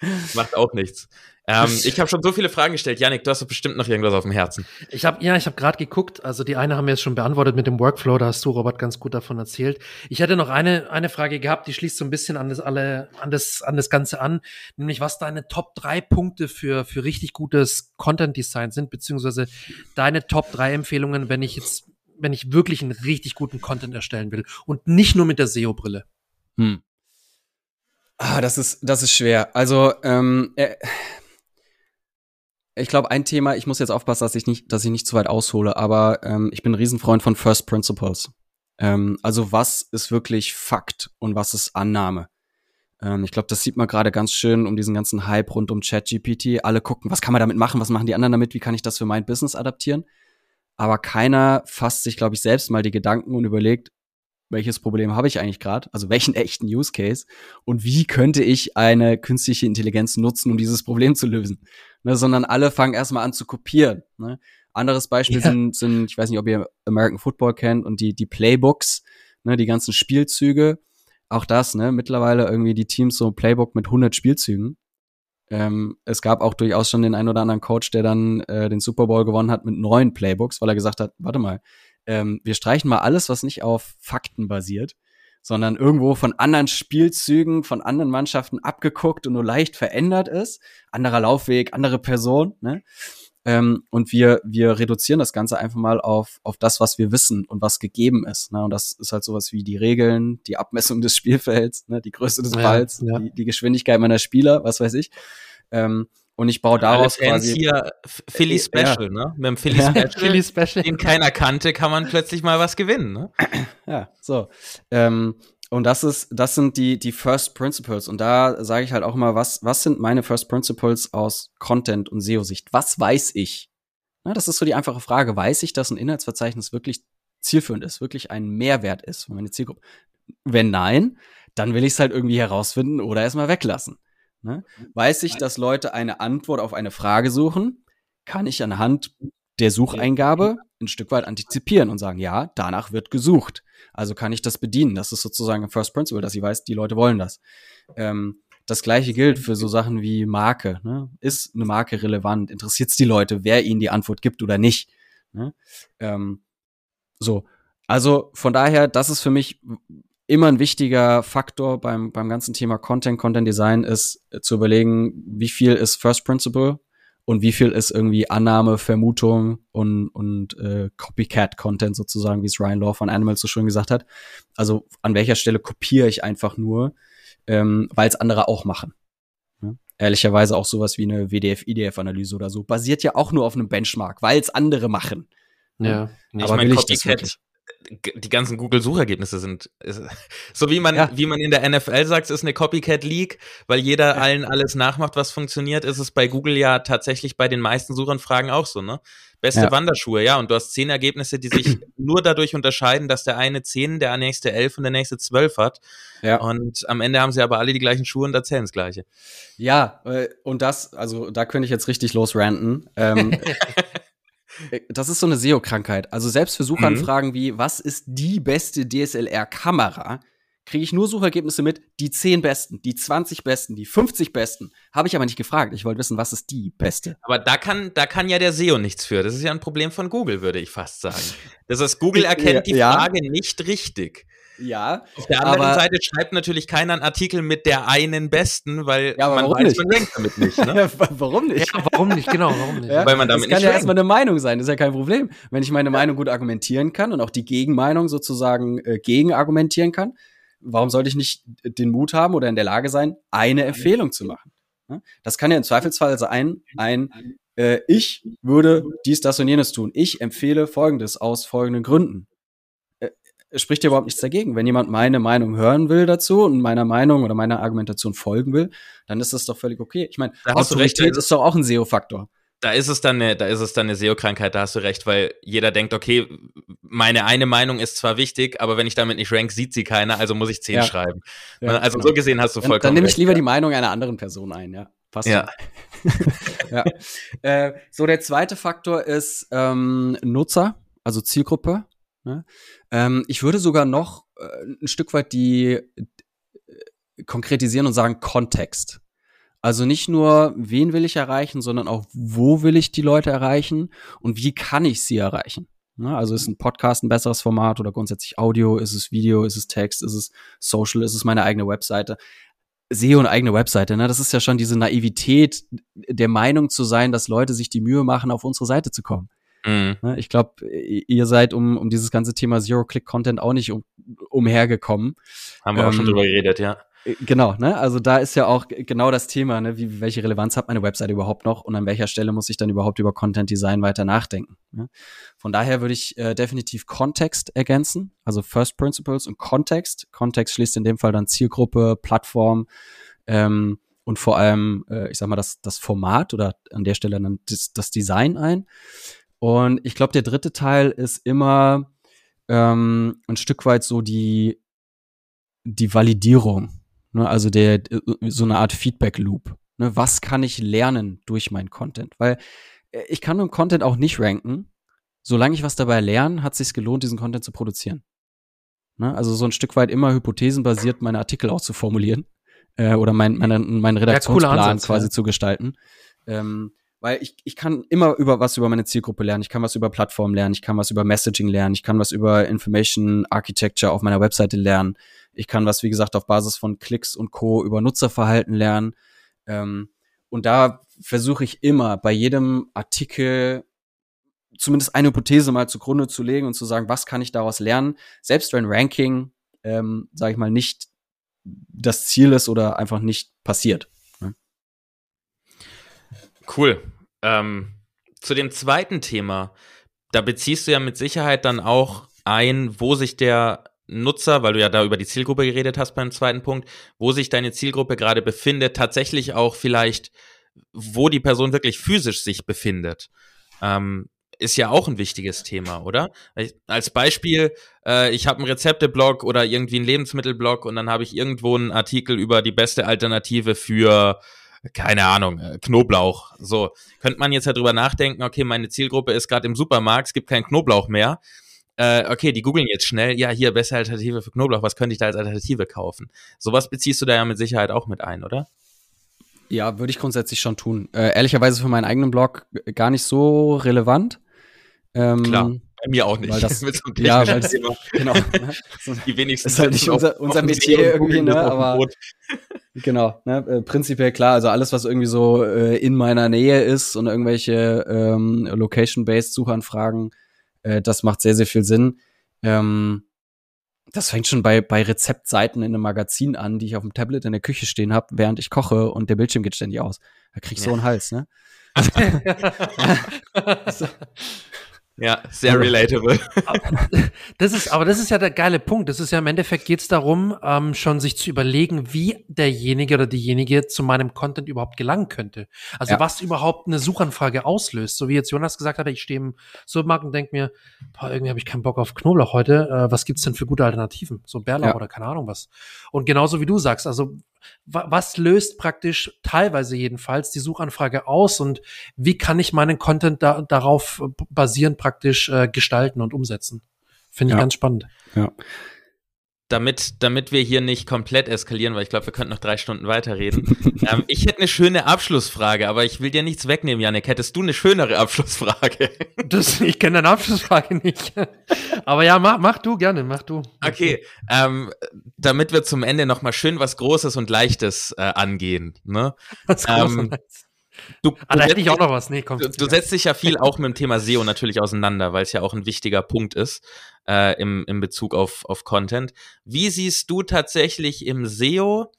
Macht auch nichts. Ähm, ich habe schon so viele Fragen gestellt. Janik, du hast bestimmt noch irgendwas auf dem Herzen. Ich habe ja, ich habe gerade geguckt. Also die eine haben wir jetzt schon beantwortet mit dem Workflow. Da hast du Robert ganz gut davon erzählt. Ich hätte noch eine eine Frage gehabt, die schließt so ein bisschen an das alle an das an das Ganze an, nämlich was deine Top drei Punkte für für richtig gutes Content Design sind, beziehungsweise deine Top drei Empfehlungen, wenn ich jetzt wenn ich wirklich einen richtig guten Content erstellen will und nicht nur mit der SEO Brille. Hm. Ah, das ist das ist schwer. Also ähm, äh, ich glaube, ein Thema, ich muss jetzt aufpassen, dass ich nicht, dass ich nicht zu weit aushole, aber ähm, ich bin ein Riesenfreund von First Principles. Ähm, also was ist wirklich Fakt und was ist Annahme? Ähm, ich glaube, das sieht man gerade ganz schön um diesen ganzen Hype rund um ChatGPT. Alle gucken, was kann man damit machen, was machen die anderen damit, wie kann ich das für mein Business adaptieren? Aber keiner fasst sich, glaube ich, selbst mal die Gedanken und überlegt, welches Problem habe ich eigentlich gerade, also welchen echten Use Case und wie könnte ich eine künstliche Intelligenz nutzen, um dieses Problem zu lösen. Ne, sondern alle fangen erstmal an zu kopieren. Ne? Anderes Beispiel ja. sind, sind, ich weiß nicht, ob ihr American Football kennt und die, die Playbooks, ne, die ganzen Spielzüge. Auch das, ne, mittlerweile irgendwie die Teams so ein Playbook mit 100 Spielzügen. Ähm, es gab auch durchaus schon den einen oder anderen Coach, der dann äh, den Super Bowl gewonnen hat mit neun Playbooks, weil er gesagt hat, warte mal, ähm, wir streichen mal alles, was nicht auf Fakten basiert, sondern irgendwo von anderen Spielzügen, von anderen Mannschaften abgeguckt und nur leicht verändert ist. Anderer Laufweg, andere Person, ne? Ähm, und wir, wir reduzieren das Ganze einfach mal auf, auf das, was wir wissen und was gegeben ist. Ne? Und das ist halt sowas wie die Regeln, die Abmessung des Spielfelds, ne? die Größe des Balls, ja, ja. Die, die Geschwindigkeit meiner Spieler, was weiß ich. Ähm, und ich baue daraus Alle Fans quasi hier Philly Special, ja. ne? Mit dem Philly Special, Philly Special, den keiner kannte, kann man plötzlich mal was gewinnen, ne? Ja, so. Ähm, und das ist, das sind die, die First Principles. Und da sage ich halt auch immer, was, was sind meine First Principles aus Content und SEO-Sicht? Was weiß ich? Na, das ist so die einfache Frage. Weiß ich, dass ein Inhaltsverzeichnis wirklich zielführend ist, wirklich ein Mehrwert ist für meine Zielgruppe? Wenn nein, dann will ich es halt irgendwie herausfinden oder erstmal weglassen. Ne? Weiß ich, dass Leute eine Antwort auf eine Frage suchen, kann ich anhand der Sucheingabe ein Stück weit antizipieren und sagen, ja, danach wird gesucht. Also kann ich das bedienen. Das ist sozusagen ein First Principle, dass ich weiß, die Leute wollen das. Ähm, das gleiche gilt für so Sachen wie Marke. Ne? Ist eine Marke relevant? Interessiert es die Leute, wer ihnen die Antwort gibt oder nicht? Ne? Ähm, so. Also von daher, das ist für mich immer ein wichtiger Faktor beim, beim ganzen Thema Content, Content Design ist äh, zu überlegen, wie viel ist First Principle und wie viel ist irgendwie Annahme, Vermutung und, und äh, Copycat-Content sozusagen, wie es Ryan Law von Animals so schön gesagt hat. Also an welcher Stelle kopiere ich einfach nur, ähm, weil es andere auch machen. Ja? Ehrlicherweise auch sowas wie eine WDF-IDF-Analyse oder so basiert ja auch nur auf einem Benchmark, weil es andere machen. Ja, aber ich mein, will ich das wirklich? Die ganzen Google-Suchergebnisse sind so wie man ja. wie man in der NFL sagt, es ist eine Copycat League, weil jeder allen alles nachmacht, was funktioniert, ist es bei Google ja tatsächlich bei den meisten Suchanfragen auch so, ne? Beste ja. Wanderschuhe, ja, und du hast zehn Ergebnisse, die sich nur dadurch unterscheiden, dass der eine zehn, der nächste elf und der nächste zwölf hat. Ja. Und am Ende haben sie aber alle die gleichen Schuhe und erzählen das Gleiche. Ja, äh, und das, also da könnte ich jetzt richtig losranten. Ähm, Äh, das ist so eine SEO-Krankheit. Also selbst für Suchanfragen mhm. wie, was ist die beste DSLR-Kamera, kriege ich nur Suchergebnisse mit, die 10 besten, die 20 besten, die 50 besten. Habe ich aber nicht gefragt. Ich wollte wissen, was ist die beste. Aber da kann, da kann ja der SEO nichts für. Das ist ja ein Problem von Google, würde ich fast sagen. Das heißt, Google erkennt die Frage ja. nicht richtig. Ja. Auf der anderen aber, Seite schreibt natürlich keiner einen Artikel mit der einen besten, weil ja, man weiß, nicht? man denkt damit nicht. Ne? warum nicht? Ja, warum nicht? Genau, warum nicht? Ja, weil man damit das kann ja erstmal eine Meinung sein, das ist ja kein Problem. Wenn ich meine Meinung gut argumentieren kann und auch die Gegenmeinung sozusagen äh, gegen argumentieren kann, warum sollte ich nicht den Mut haben oder in der Lage sein, eine Empfehlung zu machen? Das kann ja im Zweifelsfall sein, ein äh, ich würde dies, das und jenes tun. Ich empfehle Folgendes aus folgenden Gründen spricht ja überhaupt nichts dagegen. Wenn jemand meine Meinung hören will dazu und meiner Meinung oder meiner Argumentation folgen will, dann ist das doch völlig okay. Ich meine, Autorität ist doch auch ein SEO-Faktor. da ist es dann eine, da ist es dann eine SEO-Krankheit, da hast du recht, weil jeder denkt, okay, meine eine Meinung ist zwar wichtig, aber wenn ich damit nicht rank, sieht sie keiner, also muss ich zehn ja. schreiben. Ja, also genau. so gesehen hast du vollkommen. Dann, dann nehme ich lieber recht, die Meinung einer anderen Person ein, ja. Passt ja. ja. Äh, so, der zweite Faktor ist ähm, Nutzer, also Zielgruppe. Ne? Ähm, ich würde sogar noch äh, ein Stück weit die äh, konkretisieren und sagen Kontext. Also nicht nur, wen will ich erreichen, sondern auch, wo will ich die Leute erreichen und wie kann ich sie erreichen. Ne? Also ist ein Podcast ein besseres Format oder grundsätzlich Audio, ist es Video, ist es Text, ist es Social, ist es meine eigene Webseite. SEO und eigene Webseite, ne? Das ist ja schon diese Naivität der Meinung zu sein, dass Leute sich die Mühe machen, auf unsere Seite zu kommen. Mhm. Ne? Ich glaube, ihr seid um, um dieses ganze Thema Zero-Click-Content auch nicht um, umhergekommen. Haben wir ähm, auch schon ähm, drüber geredet, ja. Genau, ne? Also da ist ja auch genau das Thema, ne? Wie, welche Relevanz hat meine Webseite überhaupt noch und an welcher Stelle muss ich dann überhaupt über Content Design weiter nachdenken? Ne? Von daher würde ich äh, definitiv Kontext ergänzen, also First Principles und Kontext. Kontext schließt in dem Fall dann Zielgruppe, Plattform ähm, und vor allem, äh, ich sag mal, das, das Format oder an der Stelle dann das, das Design ein. Und ich glaube, der dritte Teil ist immer ähm, ein Stück weit so die die Validierung Ne? Also der, äh, so eine Art Feedback-Loop. Ne? Was kann ich lernen durch meinen Content? Weil äh, ich kann dem Content auch nicht ranken. Solange ich was dabei lerne, hat es sich gelohnt, diesen Content zu produzieren. Ne? Also so ein Stück weit immer hypothesenbasiert meine Artikel auch zu formulieren äh, oder mein, meine, meinen Redaktionsplan ja, Ansatz, quasi ja. zu gestalten. Ähm, weil ich, ich kann immer über was über meine Zielgruppe lernen, ich kann was über Plattformen lernen, ich kann was über Messaging lernen, ich kann was über Information Architecture auf meiner Webseite lernen. Ich kann was, wie gesagt, auf Basis von Klicks und Co. über Nutzerverhalten lernen. Ähm, und da versuche ich immer bei jedem Artikel zumindest eine Hypothese mal zugrunde zu legen und zu sagen, was kann ich daraus lernen, selbst wenn Ranking, ähm, sage ich mal, nicht das Ziel ist oder einfach nicht passiert. Ne? Cool. Ähm, zu dem zweiten Thema, da beziehst du ja mit Sicherheit dann auch ein, wo sich der Nutzer, weil du ja da über die Zielgruppe geredet hast beim zweiten Punkt, wo sich deine Zielgruppe gerade befindet, tatsächlich auch vielleicht, wo die Person wirklich physisch sich befindet. Ähm, ist ja auch ein wichtiges Thema, oder? Als Beispiel, äh, ich habe einen Rezepteblog oder irgendwie einen Lebensmittelblog und dann habe ich irgendwo einen Artikel über die beste Alternative für keine Ahnung, äh, Knoblauch. So, könnte man jetzt ja drüber nachdenken, okay, meine Zielgruppe ist gerade im Supermarkt, es gibt keinen Knoblauch mehr äh, okay, die googeln jetzt schnell, ja, hier, bessere Alternative für Knoblauch, was könnte ich da als Alternative kaufen? Sowas beziehst du da ja mit Sicherheit auch mit ein, oder? Ja, würde ich grundsätzlich schon tun. Äh, ehrlicherweise für meinen eigenen Blog gar nicht so relevant. Ähm, Klar. Bei mir auch nicht. Weil das, ja, weil das, genau. Ne? Die wenigsten. ist halt nicht unser, unser Metier irgendwie, ne? Aber genau. Ne? Äh, prinzipiell klar. Also alles, was irgendwie so äh, in meiner Nähe ist und irgendwelche ähm, Location-based Suchanfragen äh, das macht sehr, sehr viel Sinn. Ähm, das fängt schon bei, bei Rezeptseiten in einem Magazin an, die ich auf dem Tablet in der Küche stehen habe, während ich koche und der Bildschirm geht ständig aus. Da krieg ich ja. so einen Hals, ne? Ja, sehr relatable. Das ist, aber das ist ja der geile Punkt. Das ist ja im Endeffekt geht es darum, ähm, schon sich zu überlegen, wie derjenige oder diejenige zu meinem Content überhaupt gelangen könnte. Also ja. was überhaupt eine Suchanfrage auslöst. So wie jetzt Jonas gesagt hat, ich stehe im Supermarkt und denke mir, boah, irgendwie habe ich keinen Bock auf Knoblauch heute. Äh, was gibt's denn für gute Alternativen? So Bärlauch ja. oder keine Ahnung was. Und genauso wie du sagst, also was löst praktisch teilweise jedenfalls die Suchanfrage aus und wie kann ich meinen Content da, darauf basierend praktisch äh, gestalten und umsetzen? Finde ich ja. ganz spannend. Ja damit, damit wir hier nicht komplett eskalieren, weil ich glaube, wir könnten noch drei Stunden weiterreden. ähm, ich hätte eine schöne Abschlussfrage, aber ich will dir nichts wegnehmen, Janik. Hättest du eine schönere Abschlussfrage? Das, ich kenne deine Abschlussfrage nicht. aber ja, mach, mach du gerne, mach du. Okay, ähm, damit wir zum Ende noch mal schön was Großes und Leichtes äh, angehen. Ne? Was ähm, Du, ah, da hätte ich auch noch was. Nee, komm. Du, du setzt dich ja viel auch mit dem Thema SEO natürlich auseinander, weil es ja auch ein wichtiger Punkt ist äh, im, im Bezug auf, auf Content. Wie siehst du tatsächlich im SEO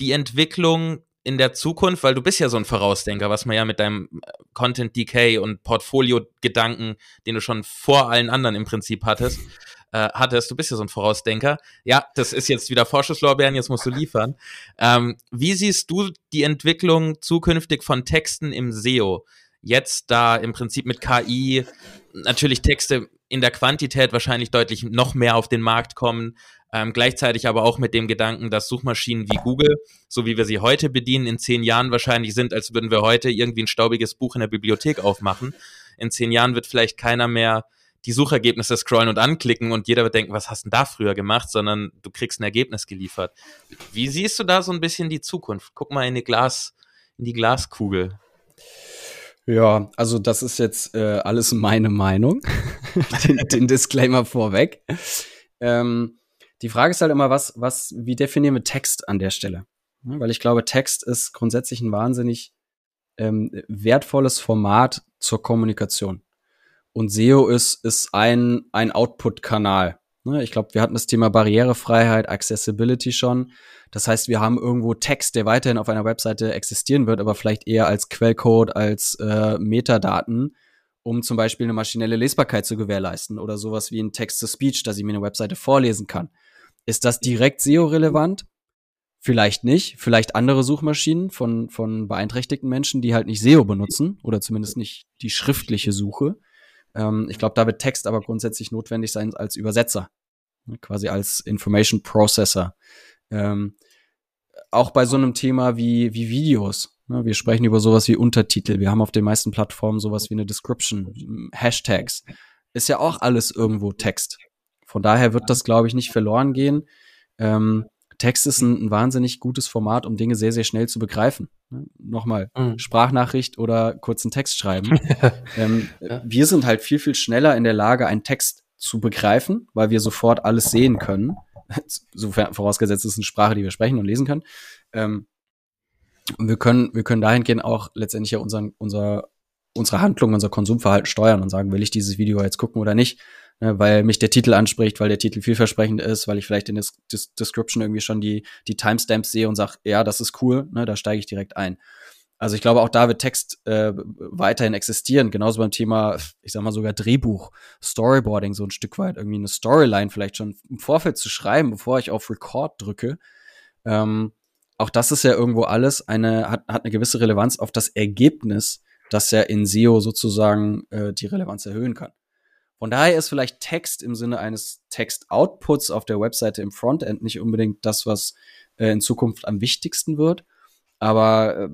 die Entwicklung in der Zukunft, weil du bist ja so ein Vorausdenker, was man ja mit deinem äh, Content Decay und Portfolio-Gedanken, den du schon vor allen anderen im Prinzip hattest, äh, hattest. Du bist ja so ein Vorausdenker. Ja, das ist jetzt wieder Vorschusslorbeeren, jetzt musst du liefern. Ähm, wie siehst du die Entwicklung zukünftig von Texten im SEO? jetzt da im Prinzip mit KI natürlich Texte in der Quantität wahrscheinlich deutlich noch mehr auf den Markt kommen. Ähm, gleichzeitig aber auch mit dem Gedanken, dass Suchmaschinen wie Google, so wie wir sie heute bedienen, in zehn Jahren wahrscheinlich sind, als würden wir heute irgendwie ein staubiges Buch in der Bibliothek aufmachen. In zehn Jahren wird vielleicht keiner mehr die Suchergebnisse scrollen und anklicken und jeder wird denken, was hast du da früher gemacht, sondern du kriegst ein Ergebnis geliefert. Wie siehst du da so ein bisschen die Zukunft? Guck mal in die Glas, in die Glaskugel. Ja, also das ist jetzt äh, alles meine Meinung. den, den, Disclaimer vorweg. Ähm, die Frage ist halt immer, was, was, wie definieren wir Text an der Stelle? weil ich glaube, Text ist grundsätzlich ein wahnsinnig ähm, wertvolles Format zur Kommunikation. Und SEO ist, ist ein, ein Output-Kanal. Ne, ich glaube, wir hatten das Thema Barrierefreiheit, Accessibility schon. Das heißt, wir haben irgendwo Text, der weiterhin auf einer Webseite existieren wird, aber vielleicht eher als Quellcode, als äh, Metadaten, um zum Beispiel eine maschinelle Lesbarkeit zu gewährleisten oder sowas wie ein Text-to-Speech, dass ich mir eine Webseite vorlesen kann. Ist das direkt SEO-relevant? Vielleicht nicht. Vielleicht andere Suchmaschinen von, von beeinträchtigten Menschen, die halt nicht SEO benutzen oder zumindest nicht die schriftliche Suche. Ähm, ich glaube, da wird Text aber grundsätzlich notwendig sein als Übersetzer, ne, quasi als Information Processor. Ähm, auch bei so einem Thema wie, wie Videos. Ne, wir sprechen über sowas wie Untertitel. Wir haben auf den meisten Plattformen sowas wie eine Description, Hashtags. Ist ja auch alles irgendwo Text. Von daher wird das, glaube ich, nicht verloren gehen. Ähm, Text ist ein, ein, wahnsinnig gutes Format, um Dinge sehr, sehr schnell zu begreifen. Ne? Nochmal, mhm. Sprachnachricht oder kurzen Text schreiben. ähm, ja. Wir sind halt viel, viel schneller in der Lage, einen Text zu begreifen, weil wir sofort alles sehen können. Sofern vorausgesetzt ist eine Sprache, die wir sprechen und lesen können. Ähm, und wir können, wir können dahingehend auch letztendlich ja unseren, unser, unsere Handlung, unser Konsumverhalten steuern und sagen, will ich dieses Video jetzt gucken oder nicht ne, weil mich der Titel anspricht, weil der Titel vielversprechend ist, weil ich vielleicht in der Des Description irgendwie schon die, die Timestamps sehe und sage, ja, das ist cool, ne, da steige ich direkt ein. Also ich glaube, auch da wird Text äh, weiterhin existieren. Genauso beim Thema, ich sag mal sogar Drehbuch, Storyboarding, so ein Stück weit irgendwie eine Storyline vielleicht schon im Vorfeld zu schreiben, bevor ich auf Record drücke. Ähm, auch das ist ja irgendwo alles eine, hat, hat eine gewisse Relevanz auf das Ergebnis, das ja in SEO sozusagen äh, die Relevanz erhöhen kann. Von daher ist vielleicht Text im Sinne eines Text-Outputs auf der Webseite im Frontend nicht unbedingt das, was äh, in Zukunft am wichtigsten wird. Aber äh,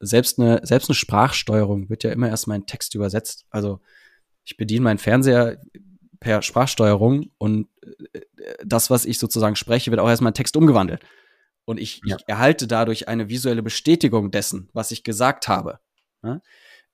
selbst eine, selbst eine Sprachsteuerung wird ja immer erstmal in Text übersetzt. Also ich bediene meinen Fernseher per Sprachsteuerung und äh, das, was ich sozusagen spreche, wird auch erstmal in Text umgewandelt. Und ich, ja. ich erhalte dadurch eine visuelle Bestätigung dessen, was ich gesagt habe. Ja?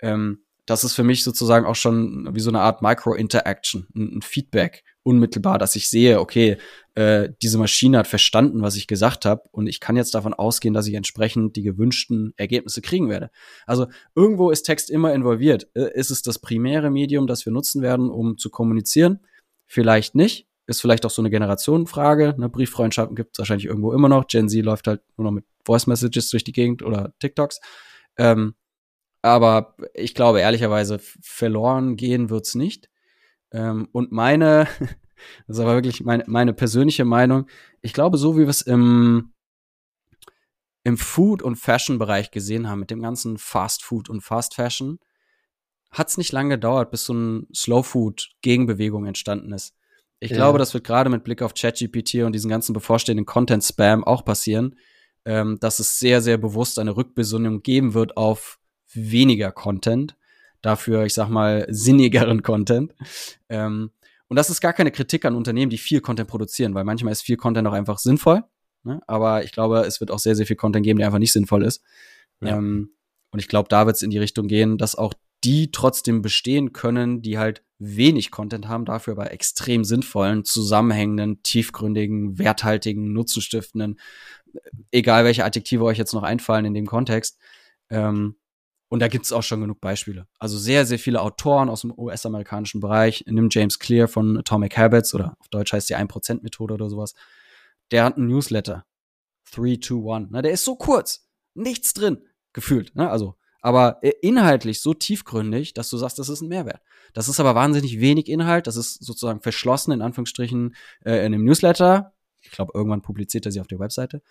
Ähm, das ist für mich sozusagen auch schon wie so eine Art Micro-Interaction, ein, Feedback unmittelbar, dass ich sehe, okay, äh, diese Maschine hat verstanden, was ich gesagt habe und ich kann jetzt davon ausgehen, dass ich entsprechend die gewünschten Ergebnisse kriegen werde. Also irgendwo ist Text immer involviert. Äh, ist es das primäre Medium, das wir nutzen werden, um zu kommunizieren? Vielleicht nicht. Ist vielleicht auch so eine Generationenfrage. Eine Brieffreundschaften gibt es wahrscheinlich irgendwo immer noch. Gen Z läuft halt nur noch mit Voice Messages durch die Gegend oder TikToks. Ähm, aber ich glaube ehrlicherweise, verloren gehen wird's nicht. Ähm, und meine, das ist aber wirklich meine, meine persönliche Meinung, ich glaube, so wie wir es im, im Food- und Fashion-Bereich gesehen haben, mit dem ganzen Fast Food und Fast Fashion, hat es nicht lange gedauert, bis so ein Slow Food-Gegenbewegung entstanden ist. Ich ja. glaube, das wird gerade mit Blick auf ChatGPT und diesen ganzen bevorstehenden Content-Spam auch passieren, ähm, dass es sehr, sehr bewusst eine Rückbesinnung geben wird auf weniger Content, dafür, ich sag mal, sinnigeren Content. Ähm, und das ist gar keine Kritik an Unternehmen, die viel Content produzieren, weil manchmal ist viel Content auch einfach sinnvoll. Ne? Aber ich glaube, es wird auch sehr, sehr viel Content geben, der einfach nicht sinnvoll ist. Ja. Ähm, und ich glaube, da wird es in die Richtung gehen, dass auch die trotzdem bestehen können, die halt wenig Content haben, dafür aber extrem sinnvollen, zusammenhängenden, tiefgründigen, werthaltigen, nutzenstiftenden, egal welche Adjektive euch jetzt noch einfallen in dem Kontext, ähm, und da gibt es auch schon genug Beispiele. Also sehr, sehr viele Autoren aus dem US-amerikanischen Bereich. Nimm James Clear von Atomic Habits oder auf Deutsch heißt die 1%-Methode oder sowas. Der hat einen Newsletter. 321. Na, der ist so kurz. Nichts drin. Gefühlt. Ne? Also, aber äh, inhaltlich so tiefgründig, dass du sagst, das ist ein Mehrwert. Das ist aber wahnsinnig wenig Inhalt. Das ist sozusagen verschlossen, in Anführungsstrichen, äh, in einem Newsletter. Ich glaube, irgendwann publiziert er sie auf der Webseite.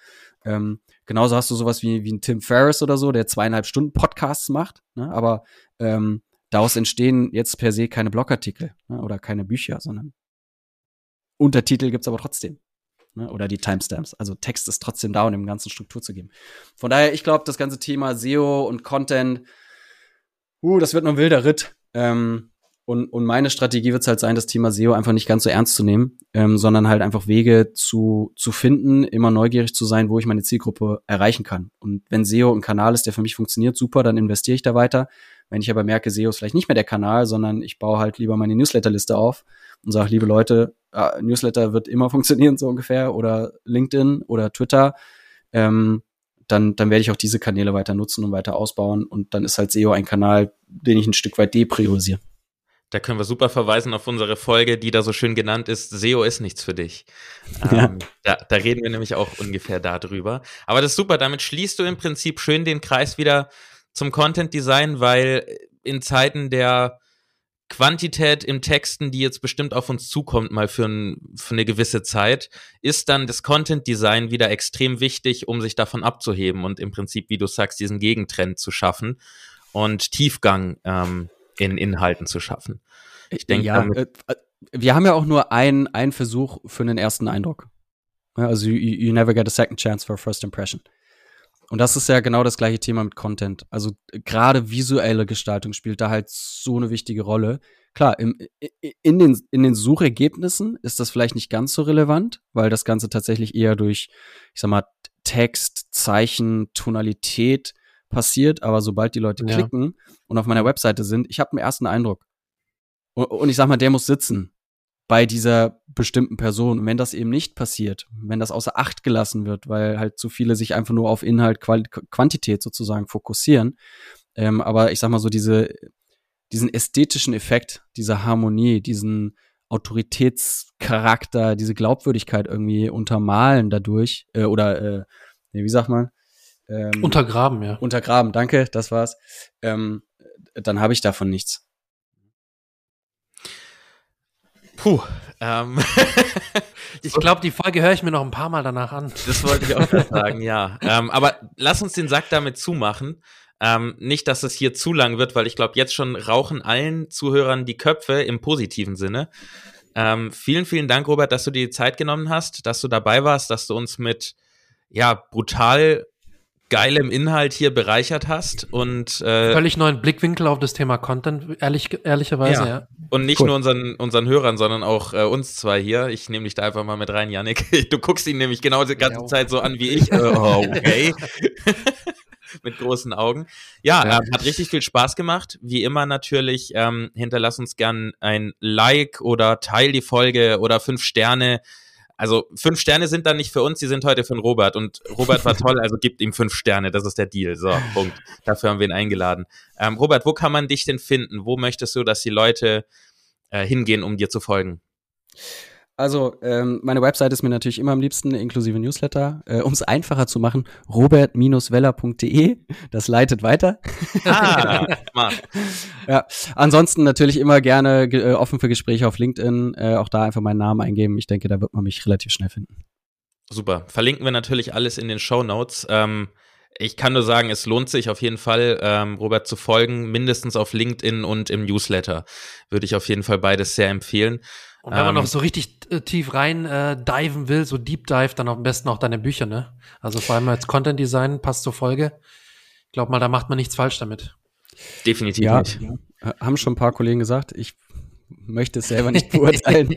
Ähm, genauso hast du sowas wie, wie ein Tim Ferriss oder so, der zweieinhalb Stunden Podcasts macht, ne? aber ähm, daraus entstehen jetzt per se keine Blogartikel ne? oder keine Bücher, sondern Untertitel gibt's aber trotzdem. Ne? Oder die Timestamps. Also Text ist trotzdem da, um dem Ganzen Struktur zu geben. Von daher, ich glaube, das ganze Thema SEO und Content, uh, das wird noch ein wilder Ritt. Ähm, und, und meine Strategie wird es halt sein, das Thema SEO einfach nicht ganz so ernst zu nehmen, ähm, sondern halt einfach Wege zu, zu finden, immer neugierig zu sein, wo ich meine Zielgruppe erreichen kann. Und wenn SEO ein Kanal ist, der für mich funktioniert, super, dann investiere ich da weiter. Wenn ich aber merke, SEO ist vielleicht nicht mehr der Kanal, sondern ich baue halt lieber meine Newsletterliste auf und sage, liebe Leute, äh, Newsletter wird immer funktionieren, so ungefähr, oder LinkedIn oder Twitter, ähm, dann, dann werde ich auch diese Kanäle weiter nutzen und weiter ausbauen. Und dann ist halt SEO ein Kanal, den ich ein Stück weit depriorisiere. Da können wir super verweisen auf unsere Folge, die da so schön genannt ist, SEO ist nichts für dich. Ja. Ähm, da, da, reden wir nämlich auch ungefähr darüber. Aber das ist super, damit schließt du im Prinzip schön den Kreis wieder zum Content Design, weil in Zeiten der Quantität im Texten, die jetzt bestimmt auf uns zukommt, mal für, ein, für eine gewisse Zeit, ist dann das Content Design wieder extrem wichtig, um sich davon abzuheben und im Prinzip, wie du sagst, diesen Gegentrend zu schaffen und Tiefgang ähm, in Inhalten zu schaffen. Ich denke, ja, äh, äh, wir haben ja auch nur einen, einen Versuch für einen ersten Eindruck. also you, you never get a second chance for a first impression. Und das ist ja genau das gleiche Thema mit Content. Also gerade visuelle Gestaltung spielt da halt so eine wichtige Rolle. Klar, im, in, den, in den Suchergebnissen ist das vielleicht nicht ganz so relevant, weil das Ganze tatsächlich eher durch, ich sag mal, Text, Zeichen, Tonalität passiert, aber sobald die Leute ja. klicken und auf meiner Webseite sind, ich habe einen ersten Eindruck. Und, und ich sag mal, der muss sitzen bei dieser bestimmten Person. Und wenn das eben nicht passiert, wenn das außer Acht gelassen wird, weil halt zu viele sich einfach nur auf Inhalt, Qual Quantität sozusagen fokussieren, ähm, aber ich sag mal so diese, diesen ästhetischen Effekt, diese Harmonie, diesen Autoritätscharakter, diese Glaubwürdigkeit irgendwie untermalen dadurch, äh, oder äh, wie sagt man? Ähm, untergraben, ja. Untergraben, danke, das war's. Ähm, dann habe ich davon nichts. Puh. Ähm. ich glaube, die Folge höre ich mir noch ein paar Mal danach an. Das wollte ich auch sagen, ja. Ähm, aber lass uns den Sack damit zumachen. Ähm, nicht, dass es hier zu lang wird, weil ich glaube, jetzt schon rauchen allen Zuhörern die Köpfe im positiven Sinne. Ähm, vielen, vielen Dank, Robert, dass du dir die Zeit genommen hast, dass du dabei warst, dass du uns mit ja brutal geilem Inhalt hier bereichert hast und äh, völlig neuen Blickwinkel auf das Thema Content, ehrlich, ehrlicherweise, ja. ja. Und nicht cool. nur unseren, unseren Hörern, sondern auch äh, uns zwei hier. Ich nehme dich da einfach mal mit rein, Yannick. Du guckst ihn nämlich genau die ganze ja. Zeit so an wie ich. oh, okay. mit großen Augen. Ja, ja. Äh, hat richtig viel Spaß gemacht. Wie immer natürlich, ähm, hinterlass uns gern ein Like oder teil die Folge oder fünf Sterne also fünf Sterne sind dann nicht für uns, die sind heute von Robert. Und Robert war toll, also gibt ihm fünf Sterne. Das ist der Deal. So, Punkt. Dafür haben wir ihn eingeladen. Ähm, Robert, wo kann man dich denn finden? Wo möchtest du, dass die Leute äh, hingehen, um dir zu folgen? Also, ähm, meine Website ist mir natürlich immer am liebsten, inklusive Newsletter. Äh, um es einfacher zu machen, robert-weller.de. Das leitet weiter. Ah, ja, ansonsten natürlich immer gerne äh, offen für Gespräche auf LinkedIn. Äh, auch da einfach meinen Namen eingeben. Ich denke, da wird man mich relativ schnell finden. Super. Verlinken wir natürlich alles in den Show Notes. Ähm, ich kann nur sagen, es lohnt sich auf jeden Fall, ähm, Robert zu folgen, mindestens auf LinkedIn und im Newsletter. Würde ich auf jeden Fall beides sehr empfehlen. Und wenn man noch ähm, so richtig äh, tief rein äh, diven will, so Deep Dive, dann am besten auch deine Bücher, ne? Also vor allem als Content Design passt zur Folge. Ich glaube mal, da macht man nichts falsch damit. Definitiv ja, nicht. Haben schon ein paar Kollegen gesagt. Ich möchte es selber nicht beurteilen.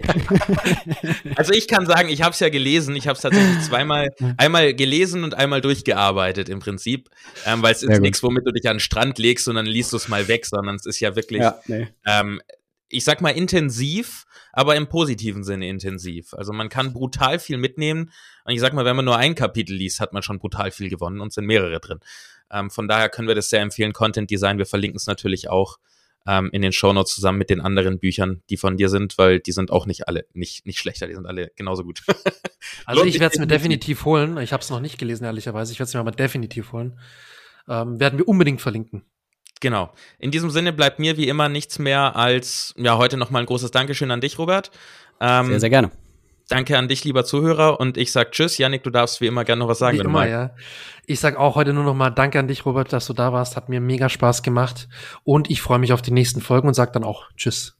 also ich kann sagen, ich habe es ja gelesen. Ich habe es tatsächlich zweimal, einmal gelesen und einmal durchgearbeitet im Prinzip, ähm, weil es ist nichts, womit du dich an den Strand legst und dann liest du es mal weg, sondern es ist ja wirklich, ja, nee. ähm, ich sag mal intensiv aber im positiven Sinne intensiv. Also man kann brutal viel mitnehmen. Und ich sag mal, wenn man nur ein Kapitel liest, hat man schon brutal viel gewonnen und sind mehrere drin. Ähm, von daher können wir das sehr empfehlen. Content Design, wir verlinken es natürlich auch ähm, in den Shownotes zusammen mit den anderen Büchern, die von dir sind, weil die sind auch nicht alle nicht, nicht schlechter, die sind alle genauso gut. also ich werde es mir definitiv holen. Ich habe es noch nicht gelesen, ehrlicherweise. Ich werde es mir aber definitiv holen. Ähm, werden wir unbedingt verlinken. Genau. In diesem Sinne bleibt mir wie immer nichts mehr als, ja, heute nochmal ein großes Dankeschön an dich, Robert. Ähm, sehr, sehr gerne. Danke an dich, lieber Zuhörer. Und ich sag Tschüss. Yannick, du darfst wie immer gerne noch was sagen. Wie immer, ja. Ich sag auch heute nur noch mal Danke an dich, Robert, dass du da warst. Hat mir mega Spaß gemacht. Und ich freue mich auf die nächsten Folgen und sag dann auch Tschüss.